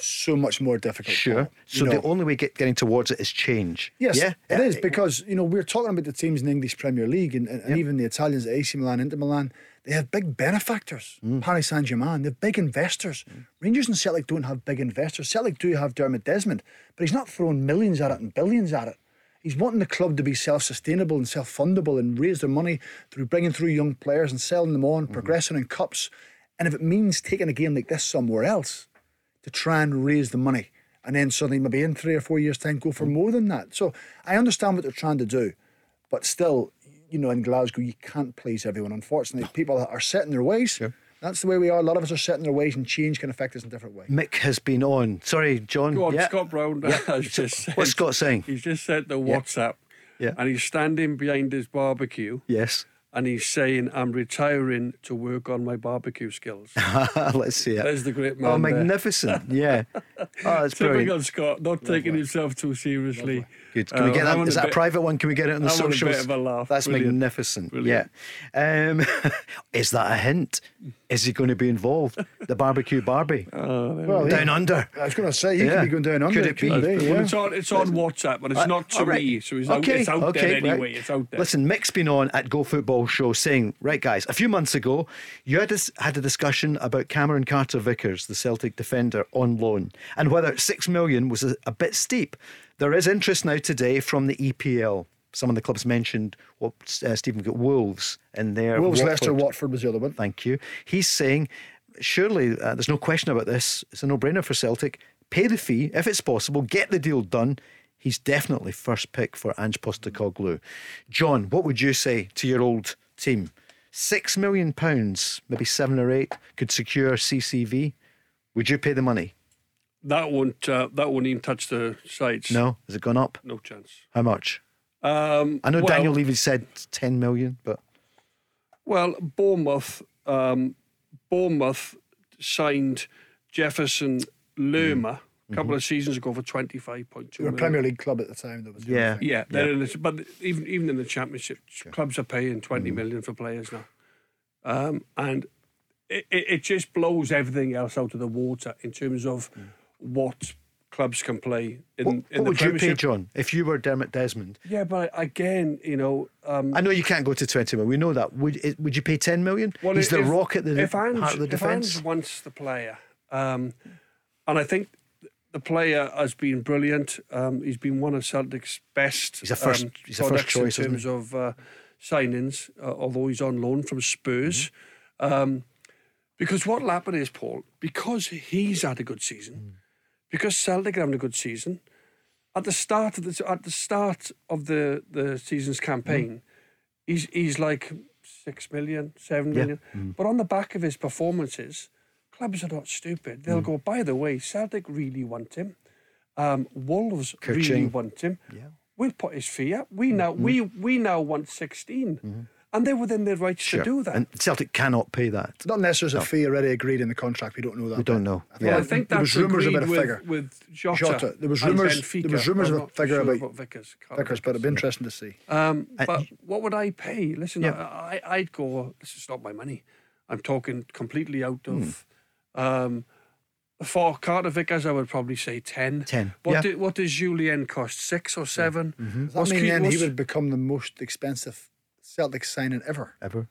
so much more difficult. Sure. So You the only way get, getting towards it is change. Yes, yeah, it is because you know we're talking about the teams in the English Premier League and, and, and even the Italians, at AC Milan, Inter Milan. They have big benefactors. Mm. Paris Saint Germain, they have big investors. Rangers and Celtic don't have big investors. Celtic do have Dermot Desmond, but he's not throwing millions at it and billions at it. He's wanting the club to be self-sustainable and self-fundable and raise their money through bringing through young players and selling them on, progressing in cups. And if it means taking a game like this somewhere else, to try and raise the money and then suddenly maybe in three or four years' time go for mm. more than that. So I understand what they're trying to do, but still you know, in Glasgow, you can't please everyone. Unfortunately, people are set in their ways. That's the way we are. A lot of us are set in their ways, and change can affect us in different ways. Mick has been on. Sorry, John. Go on, Yeah. Scott Brown has just said, What's Scott saying? He's just said the Yeah. WhatsApp. Yeah. And he's standing behind his barbecue Yes. And he's saying, I'm retiring to work on my barbecue skills. Let's see it. There's the great man. Oh, there. magnificent. Yeah. Oh, that's brilliant. Typical Scott, not taking himself too seriously. Good. Can we Uh, get having that? Is that a bit- private one? Can we get it on the having a bit socials? of a laugh. That's Brilliant. magnificent. Brilliant. Yeah. Um, is that a hint? Is he going to be involved? The barbecue Barbie Well, down yeah. under. I was going to say, he Yeah. could be going down under. Could it be? couldn't he? Well, it's on it's on WhatsApp, but it's not to All right. me. So it's out, it's out there anyway. It's out there. Listen, Mick's been on at Go Football Show saying, right, guys, a few months ago, you had, this, had a discussion about Cameron Carter Vickers, the Celtic defender, on loan, and whether six million was a, a bit steep. There is interest now today from the EPL. Some of the clubs mentioned what uh, Stephen got Wolves in there. Wolves, Leicester, Watford was the other one. Thank you. He's saying, surely uh, there's no question about this. It's a no brainer for Celtic. Pay the fee if it's possible, get the deal done. He's definitely first pick for Ange Postecoglou. John, what would you say to your old team? Six million pounds, maybe seven or eight, could secure CCV. Would you pay the money? That won't uh, that won't even touch the sides. No, has it gone up? no chance. How much? Um, I know well, Daniel Levy said ten million, but Well, Bournemouth, um, Bournemouth signed Jefferson Lerma a couple of seasons ago for twenty five point two They were a. Premier League club at the time. That was Yeah. Yeah, they're in the, but even even in the championship, clubs are paying twenty Mm. million for players now, um, and it, it, it just blows everything else out of the water in terms of what clubs can play in, what, in what the would you pay, John, if you were Dermot Desmond? Yeah, but again, you know, um, I know you can't go to 20 million. We know that. Would would you pay 10 million? Well, He's the rock at the if Ange, heart of the if defence. Ange wants the player, um, and I think the player has been brilliant. Um, he's been one of Celtic's best. He's a first- um, he's a first products choice, in terms of uh, signings, uh, although he's on loan from Spurs. Um, because what will happen is, Paul, because he's had a good season, because Celtic are having a good season, at the start of the at the start of the the season's campaign, mm. he's he's like six million, seven Yeah. million. Mm. But on the back of his performances, clubs are not stupid. They'll mm. go, by the way, Celtic really want him. Um, Wolves really want him. Yeah. We'll put his fee up. We now we we now want 16 mm-hmm. And they're within their rights Sure. to do that. And Celtic cannot pay that. It's not necessarily a fee already agreed in the contract. We don't know that. We don't know. I think, Yeah. I think there was rumours about a figure. with Jota. Jota. There was and rumours- Benfica. there was rumours I'm of a figure sure about Vickers. Carl Vickers, but it'd be interesting to see. Um, but y- what would I pay? Listen, Yeah. I, I- I'd go. This is not my money. I'm talking completely out of. Hmm. Um, for Carter Vickers, I would probably say ten. 10, What yeah. do- what does Jullien cost? Six or 7 Does that What's mean Keith- then he would become the most expensive Celtic signing ever? Ever?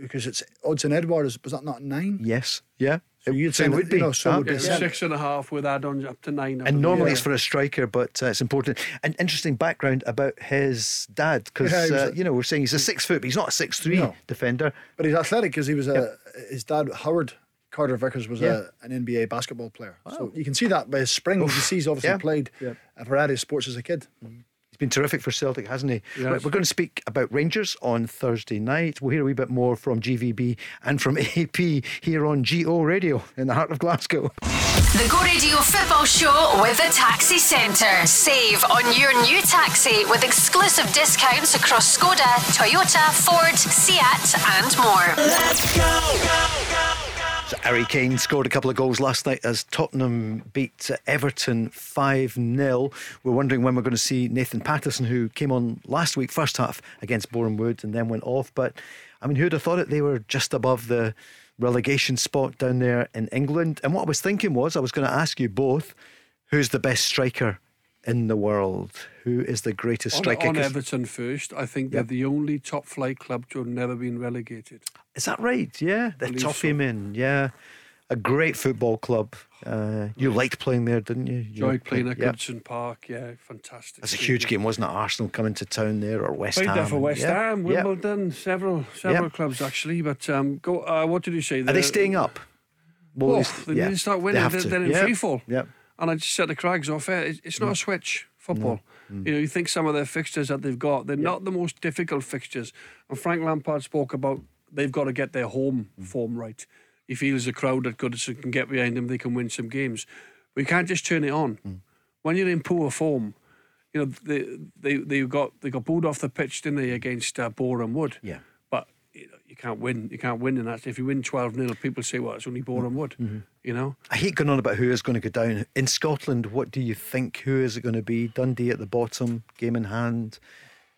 Because it's Odsonne Edouard, is, was that not nine? Yes. Yeah. So you'd say it that, would you be. know, so would be Yeah, Yeah. six and a half with add-ons up to nine. And normally believe. it's for a striker, but uh, it's important. An interesting background about his dad, because Yeah, uh, you know we're saying he's a six foot, but he's not a six three No. defender. But he's athletic because he was a his dad Howard Carter Vickers was Yeah. a, an NBA basketball player. So you can see that by his spring. You see he's obviously Yeah. played a variety of sports as a kid. He's been terrific for Celtic, hasn't he? Yes. Right, we're going to speak about Rangers on Thursday night. We'll hear a wee bit more from GVB and from AP here on GO Radio in the heart of Glasgow. The Go Radio Football Show with the Taxi Centre. Save on your new taxi with exclusive discounts across Skoda, Toyota, Ford, Seat, and more. So Harry Kane scored a couple of goals last night as Tottenham beat Everton 5 0. We're wondering when we're going to see Nathan Patterson, who came on last week, first half against Bournemouth and then went off. But I mean, who'd have thought it? They were just above the relegation spot down there in England. And what I was thinking was, I was going to ask you both who's the best striker in the world? Who is the greatest on, striker? on Everton first. I think they're the only top flight club to have never been relegated. Is that right? Yeah, the Toffee so. Men. Yeah, a great football club. Uh, you liked playing there, didn't you? You Enjoyed playing at yeah. Goodison Park. Yeah, fantastic. That's a huge game, wasn't it? Arsenal coming to town there, or West Played Ham. there for West Yeah, Ham, yeah. Wimbledon, several several clubs actually. But um, go. Uh, what did you say? Are they staying up? Well, Oh, they yeah, start they winning. They're, they're in Yeah, free fall. Yeah. And I just set the crags off. eh, It's, it's not a mm. switch football. Mm. Mm. You know, you think some of their fixtures that they've got, they're not the most difficult fixtures. And Frank Lampard spoke about they've got to get their home form right. He feels the crowd that good so can get behind them, they can win some games. We can't just turn it on. When you're in poor form, you know they they they got they got booed off the pitch, didn't they, against uh, Boreham Wood? Yeah. But you, can't win. You can't win in that. If you win twelve 0 people say, "Well, it's only Boreham mm-hmm. Wood." Mm-hmm. You know. I hate going on about who is going to go down in Scotland. What do you think? Who is it going to be? Dundee at the bottom, game in hand.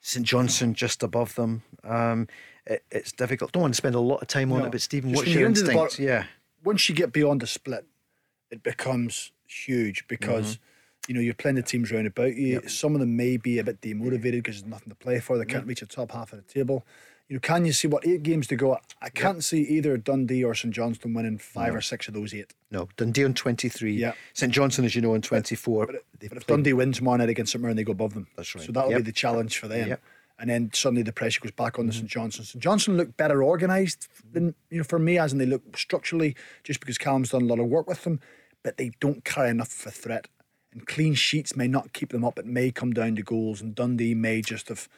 St Johnstone just above them. Um, it, it's difficult. Don't want to spend a lot of time on No. it, but Stephen, Just what's your get into instinct? bottom- yeah, once you get beyond the split, it becomes huge because mm-hmm. you know you're playing the teams round about you. Some of them may be a bit demotivated because there's nothing to play for. They can't reach the top half of the table. You know, can you see what eight games to go? I can't see either Dundee or St Johnstone winning five or six of those eight. no. Dundee on twenty three. Yeah. St Johnstone, as you know, on twenty four. But, but if Dundee wins tomorrow night against St Mirren, they go above them. That's right. So that'll Yep. be the challenge for them. Yep. And then suddenly the pressure goes back on the mm-hmm. St Johnstone. St Johnstone look better organised than you know for me, as in they look structurally, just because Callum's done a lot of work with them, but they don't carry enough of a threat. And clean sheets may not keep them up. It may come down to goals, and Dundee may just have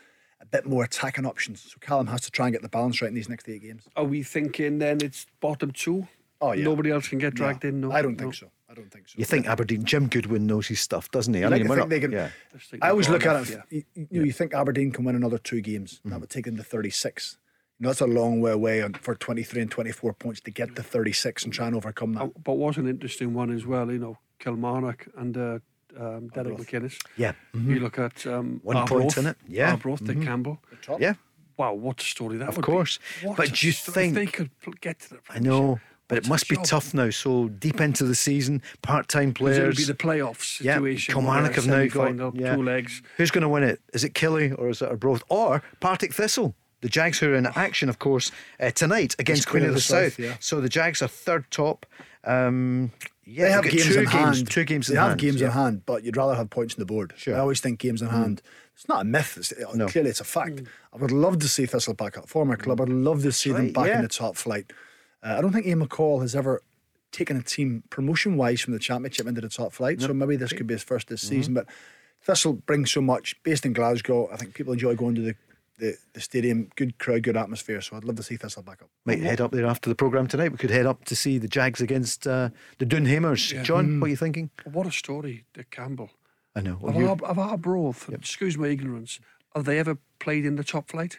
a bit more attacking options. So Callum has to try and get the balance right in these next eight games. Are we thinking then it's bottom two? Oh yeah. Nobody else can get dragged No, in. No, I don't no. think so. I don't think so. You think Aberdeen? Jim Goodwin knows his stuff, doesn't he? I like mean, to we're think not- they can- yeah. I always got look at it. yeah. You, you, know, you think Aberdeen can win another two games. That would take them to 36. You know, that's a long way away on, for 23 and 24 points to get to 36 and try and overcome that. Uh, But was an interesting one as well. You know, Kilmarnock and uh, um, Derek Arbroath. McInnes. Yeah. mhm. You look at um, One point in it, yeah. Arbroath, Dick Campbell. Top. Yeah, Wow, what a story that Of would course. be. What But do you think If they could pl- get to the I know. But it must be job? tough now. So deep into the season, part-time players. it'll players. be the playoff Yeah, situation. Kilmarnock where have now got yeah. two legs. Who's going to win it? Is it Killy or is it Arbroath or Partick Thistle? The Jags who are in action, of course, uh, tonight against Queen of the, South. yeah. So the Jags are third top. Um, yeah, They have games two in games, hand. Two games they in have hand. games yeah. in hand, but you'd rather have points on the board. Sure. Mm. I always think games in hand. It's not a myth. It's, uh, No. Clearly, it's a fact. I would love to see Thistle back up. Former club. I'd love to see them back yeah. in the top flight. Uh, I don't think Ian McCall has ever taken a team promotion wise from the championship into the top flight. So maybe this could be his first this Mm-hmm. season. But Thistle brings so much. Based in Glasgow, I think people enjoy going to the, the, the stadium. Good crowd, good atmosphere. So I'd love to see Thistle back up. Might head up there after the programme tonight. We could head up to see the Jags against uh, the Doonhamers. John, what are you thinking? What a story, Dick Campbell. I know. Well, Of, you- Ar- of Arbroath, excuse my ignorance, have they ever played in the top flight?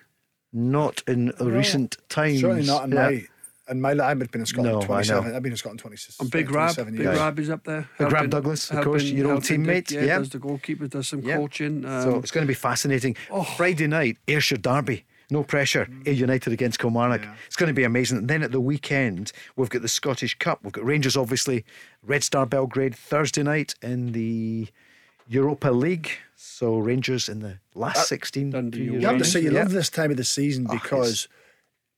not in recent times. Certainly not in Yeah. my. In my, I've been in Scotland No, 27. I've been in Scotland 26. And Big Rab, Big years. Rab is up there. Big Rab Douglas, of course, helping- your old helping Dick, teammate, Yeah, yeah. does the goalkeeper, does some Yeah. coaching. Um, So it's going to be fascinating. Friday night, Ayrshire Derby. No pressure. Ayr United against Kilmarnock. Yeah. It's going to be amazing. And then at the weekend, we've got the Scottish Cup. We've got Rangers, obviously, Red Star Belgrade Thursday night in the Europa League. So Rangers in the last 16. Dundee two years You have to say you Yeah. love this time of the season Ah, because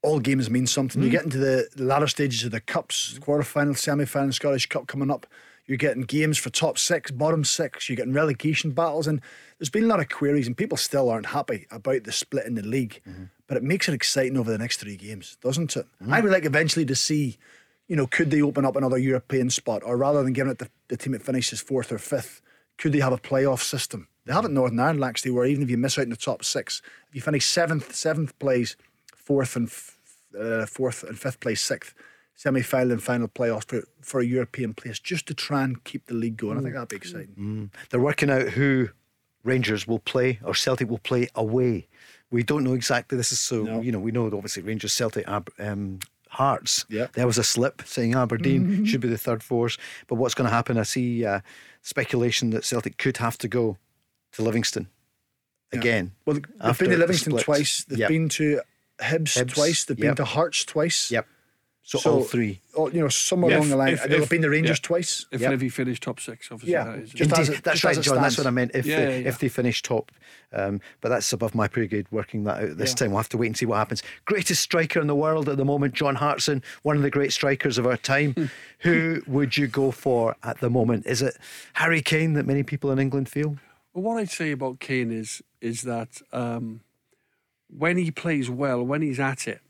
all games mean something. Hmm. You get into the latter stages of the cups, quarter-final, semi-final, Scottish Cup coming up. You're getting games for top six, bottom six. You're getting relegation battles, and there's been a lot of queries, and people still aren't happy about the split in the league. Mm-hmm. But it makes it exciting over the next three games, doesn't it? Mm-hmm. I would like eventually to see, you know, could they open up another European spot, or rather than giving it the, the team that finishes fourth or fifth, could they have a playoff system? They have it in Northern Ireland actually, where even if you miss out in the top six, if you finish seventh, seventh plays fourth and f- uh, fourth and fifth place sixth, semi final and final playoffs for, for a European place, just to try and keep the league going. I think that'd be exciting. They're working out who Rangers will play or Celtic will play away. We don't know exactly. This is so, No. you know, we know obviously Rangers, Celtic, Ab- um, Hearts. Yeah. There was a slip saying Aberdeen should be the third force. But what's going to happen? I see uh, speculation that Celtic could have to go to Livingston again. Well, they've been to Livingston split. twice. They've Yep. been to Hibs, Hibs, twice. They've been to Hearts twice. Yep. So, all three. Oh, you know, somewhere Yeah, along if- the line. if- They've if- been the Rangers yeah. twice. if Yep. Livy finished top six, obviously. Yeah, that is, just Indeed, as it- that's just right, as it John. That's what I meant. If Yeah, they, yeah, yeah. if they finish top, um, but that's above my pay grade. Working that out this Yeah. time, we'll have to wait and see what happens. Greatest striker in the world at the moment, John Hartson, one of the great strikers of our time. Hmm. Who would you go for at the moment? Is it Harry Kane that many people in England feel? Well, what I'd say about Kane is is that um, when he plays well, when he's at it,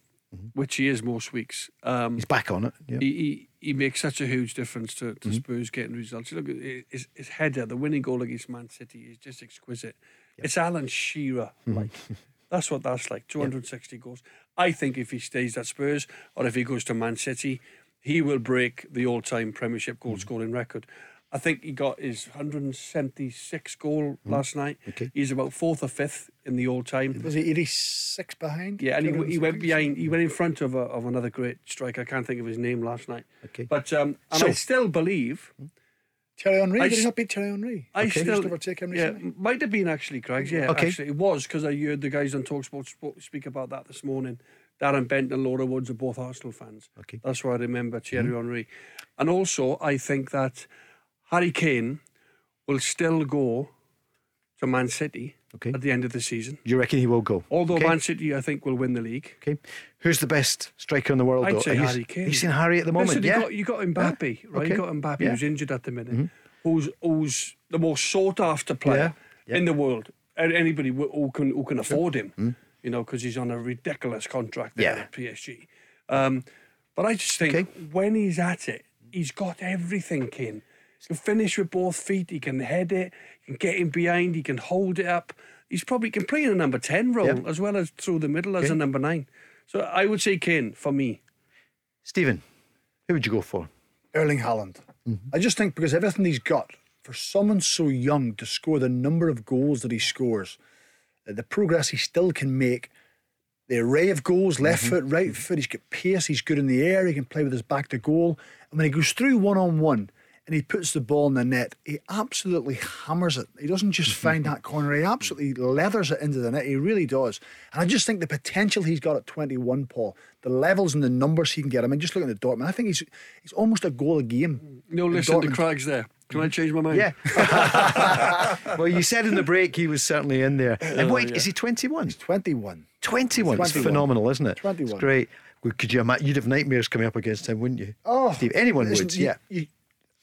which he is most weeks, um, He's back on it. Yeah. he, he he makes such a huge difference to, Mm-hmm. Spurs getting results. Look, his, his header, the winning goal against Man City is just exquisite. It's Alan Shearer Mm-hmm. like. That's what that's like. 260 goals. I think if he stays at Spurs or if he goes to Man City, he will break the all-time Premiership goal scoring record. I think he got his 176 goal last night. Okay. He's about fourth or fifth in the all-time. Was he 86 behind? Yeah, and he, he went behind. He went in front of a, of another great striker. I can't think of his name last night. Okay. but um, and So- I still believe. Thierry Henry? I Did he not beat Thierry Henry? I he still overtake him yeah, recently? might have been actually, Craig. Yeah, Okay. actually, it was because I heard the guys on Talksport sp- speak about that this morning. Darren Bent and Laura Woods are both Arsenal fans. Okay. that's why I remember Thierry Mm-hmm. Henry, and also I think that Harry Kane will still go to Man City Okay. at the end of the season. You reckon he will go? Although okay. Man City, I think, will win the league. Okay. Who's the best striker in the world? I'd though? say He's- Harry Kane. He's in Harry at the moment. Listen, yeah. you got you got Mbappe, right? Okay. You got Mbappe Yeah. Mm-hmm. who's injured at the minute, who's who's the most sought after player Yeah. Yeah. in the world. Anybody who can who can afford him, you know, because he's on a ridiculous contract there Mm. Yeah. at PSG. Um, but I just think Okay. when he's at it, he's got everything. Kane he can finish with both feet. He can head it. He can get in behind. He can hold it up. He's probably can play in a number ten role Yeah. as well as through the middle as Okay. a number nine. So I would say Kane for me. Stephen, who would you go for? Erling Haaland. Mm-hmm. I just think because everything he's got, for someone so young to score the number of goals that he scores, uh, the progress he still can make, the array of goals, left Mm-hmm. foot, right foot, he's got pace, he's good in the air, he can play with his back to goal. And when he goes through one on one and he puts the ball in the net, he absolutely hammers it. He doesn't just mm-hmm. find that corner, he absolutely leathers it into the net. He really does. And I just think the potential he's got at 21, Paul, the levels and the numbers he can get. I mean, just looking at the Dortmund, I think he's he's almost a goal a game. Mm-hmm. No, in listen to Dortmund. Craig's there. Can I change my mind? Yeah. well, you said in the break he was certainly in there. And wait, is he 21? 21. 21. It's phenomenal, isn't it? 21. It's great. Well, Could you imagine? You'd have nightmares coming up against him, wouldn't you? Oh, Steve, anyone listen, would, you- yeah. you-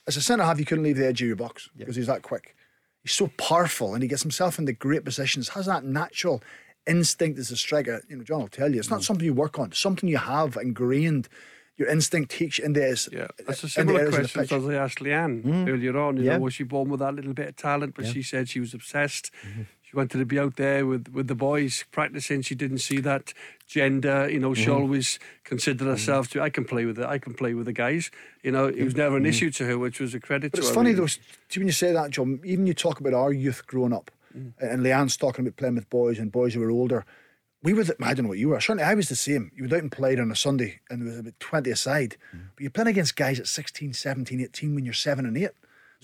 as a centre half, you couldn't leave the edge of your box because he's that quick. He's so powerful and he gets himself into great positions. Has that natural instinct as a striker. You know, John will tell you, it's not Mm. something you work on. It's something you have ingrained. Your instinct takes you into this. Yeah, that's a the similar areas of the question as I asked Leanne earlier on. You Yeah. know, was she born with that little bit of talent? But she said she was obsessed. Mm-hmm. She wanted to be out there with, with the boys practicing. She didn't see that gender. You know, she Mm-hmm. always considered herself to. I can play with it. I can play with the guys. You know, it was never an issue to her, which was a credit But it's funny really. though, when you say that, John, even you talk about our youth growing up, Mm. and Leanne's talking about playing with boys and boys who were older. We were, the, I don't know what you were, certainly I was the same. You went out and played on a Sunday and there was about 20 aside, Mm. but you're playing against guys at 16, 17, 18 when you're seven and eight.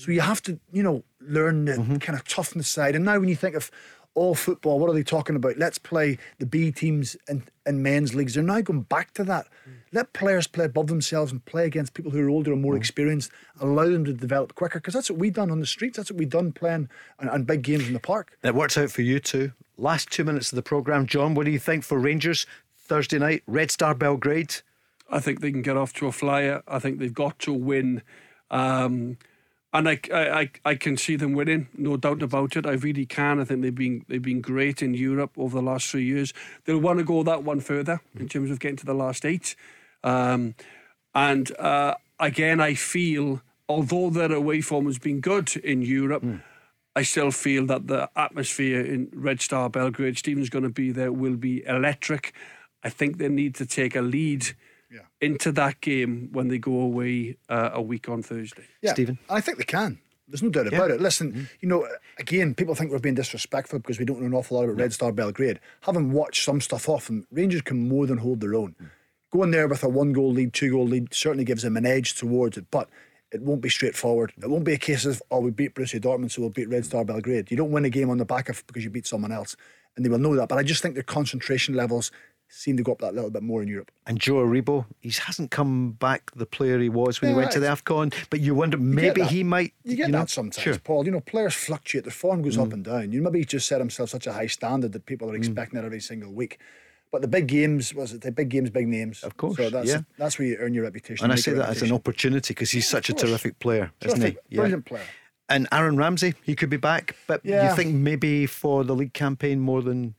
So you have to, you know, learn the Mm-hmm. kind of toughness side. And now when you think of all football, what are they talking about? Let's play the B teams in, in men's leagues. They're now going back to that. Mm. Let players play above themselves and play against people who are older and more experienced. Allow them to develop quicker because that's what we've done on the streets. That's what we've done playing and, on big games in the park. It works out for you too. Last two minutes of the programme, John, what do you think for Rangers Thursday night? Red Star Belgrade. I think they can get off to a flyer. I think they've got to win. Um, and I, I, I- can see them winning, no doubt about it. I really can. I think they've been they've been great in Europe over the last three years. They'll want to go that one further in terms of getting to the last eight. Um, and uh, again, I feel although their away form has been good in Europe, I still feel that the atmosphere in Red Star Belgrade, Stephen's going to be there, will be electric. I think they need to take a lead into that game when they go away uh, a week on Thursday. Yeah, Stephen? I think they can. There's no doubt about it. Listen, you know, again, people think we're being disrespectful because we don't know an awful lot about Red Star Belgrade. Having watched some stuff off them, Rangers can more than hold their own. Going there with a one goal lead, two goal lead certainly gives them an edge towards it, but it won't be straightforward. It won't be a case of, oh, we beat Borussia Dortmund, so we'll beat Red Star Belgrade. You don't win a game on the back of because you beat someone else, and they will know that. But I just think their concentration levels seem to go up that little bit more in Europe. And Joe Aribo, he hasn't come back the player he was when he Yeah, went to the AFCON, but you wonder maybe that. he might. You get know, that sometimes, Sure. Mm. Paul. You know, players fluctuate. Their form goes up and down. You maybe he's just set himself such a high standard that people are expecting it every single week. But the big games was it the big games, big names. Of course, So that's yeah. that's where you earn your reputation. And I say that as an opportunity because he's such a terrific player, isn't Terrific, he? brilliant player. And Aaron Ramsey, he could be back, but Yeah. you think maybe for the league campaign more than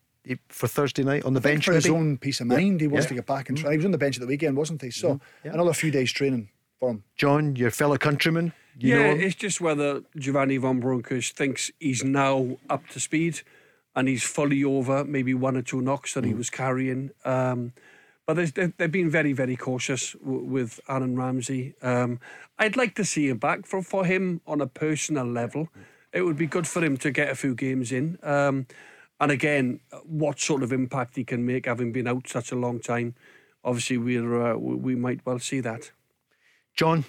for Thursday night on the I bench? for his own peace of mind, he wants Yeah. Mm-hmm. to get back and try. He was on the bench at the weekend, wasn't he? So Yeah. another few days training for him. John, your fellow countryman. You yeah, know it's just whether Giovanni van Bronckhorst thinks he's now up to speed and he's fully over maybe one or two knocks that he was carrying. Um, but they- they've been very, very cautious w- with Aaron Ramsey. Um, I'd like to see him back for, for him on a personal level. It would be good for him to get a few games in. Um, and again, what sort of impact he can make having been out such a long time. Obviously, we're, uh, we we might well see that. John,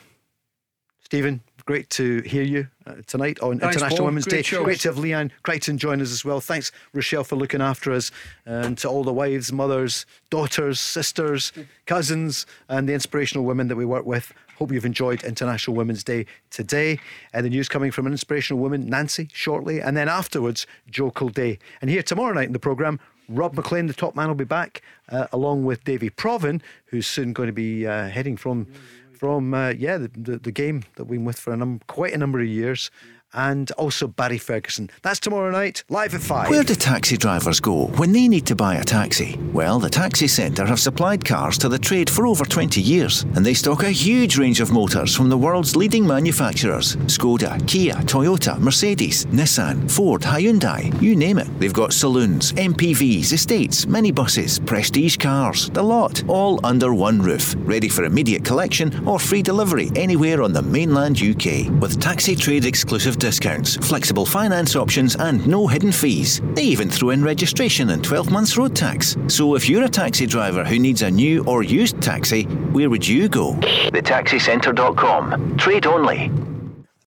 Stephen, great to hear you uh, tonight on Thanks, International Paul. Women's Great Day. show. Great to have Leanne Crichton join us as well. Thanks, Rochelle, for looking after us, and to all the wives, mothers, daughters, sisters, cousins, and the inspirational women that we work with. Hope you've enjoyed International Women's Day today. And the news coming from an inspirational woman, Nancy, shortly. And then afterwards, Joe Kilday. And here tomorrow night in the programme, Rob McLean, the top man, will be back, uh, along with Davy Provan, who's soon going to be uh, heading from from uh, yeah the, the, the game that we've been with for a num- quite a number of years, and also Barry Ferguson. That's tomorrow night, live at five. Where do taxi drivers go when they need to buy a taxi? Well, the Taxi Centre have supplied cars to the trade for over 20 years, and they stock a huge range of motors from the world's leading manufacturers Skoda, Kia, Toyota, Mercedes, Nissan, Ford, Hyundai, you name it. They've got saloons, MPVs, estates, minibuses, prestige cars, the lot, all under one roof, ready for immediate collection or free delivery anywhere on the mainland UK. With taxi trade exclusive discounts, flexible finance options, and no hidden fees. They even throw in registration and 12 months road tax. So if you're a taxi driver who needs a new or used taxi, where would you go? TheTaxiCentre.com. Trade only.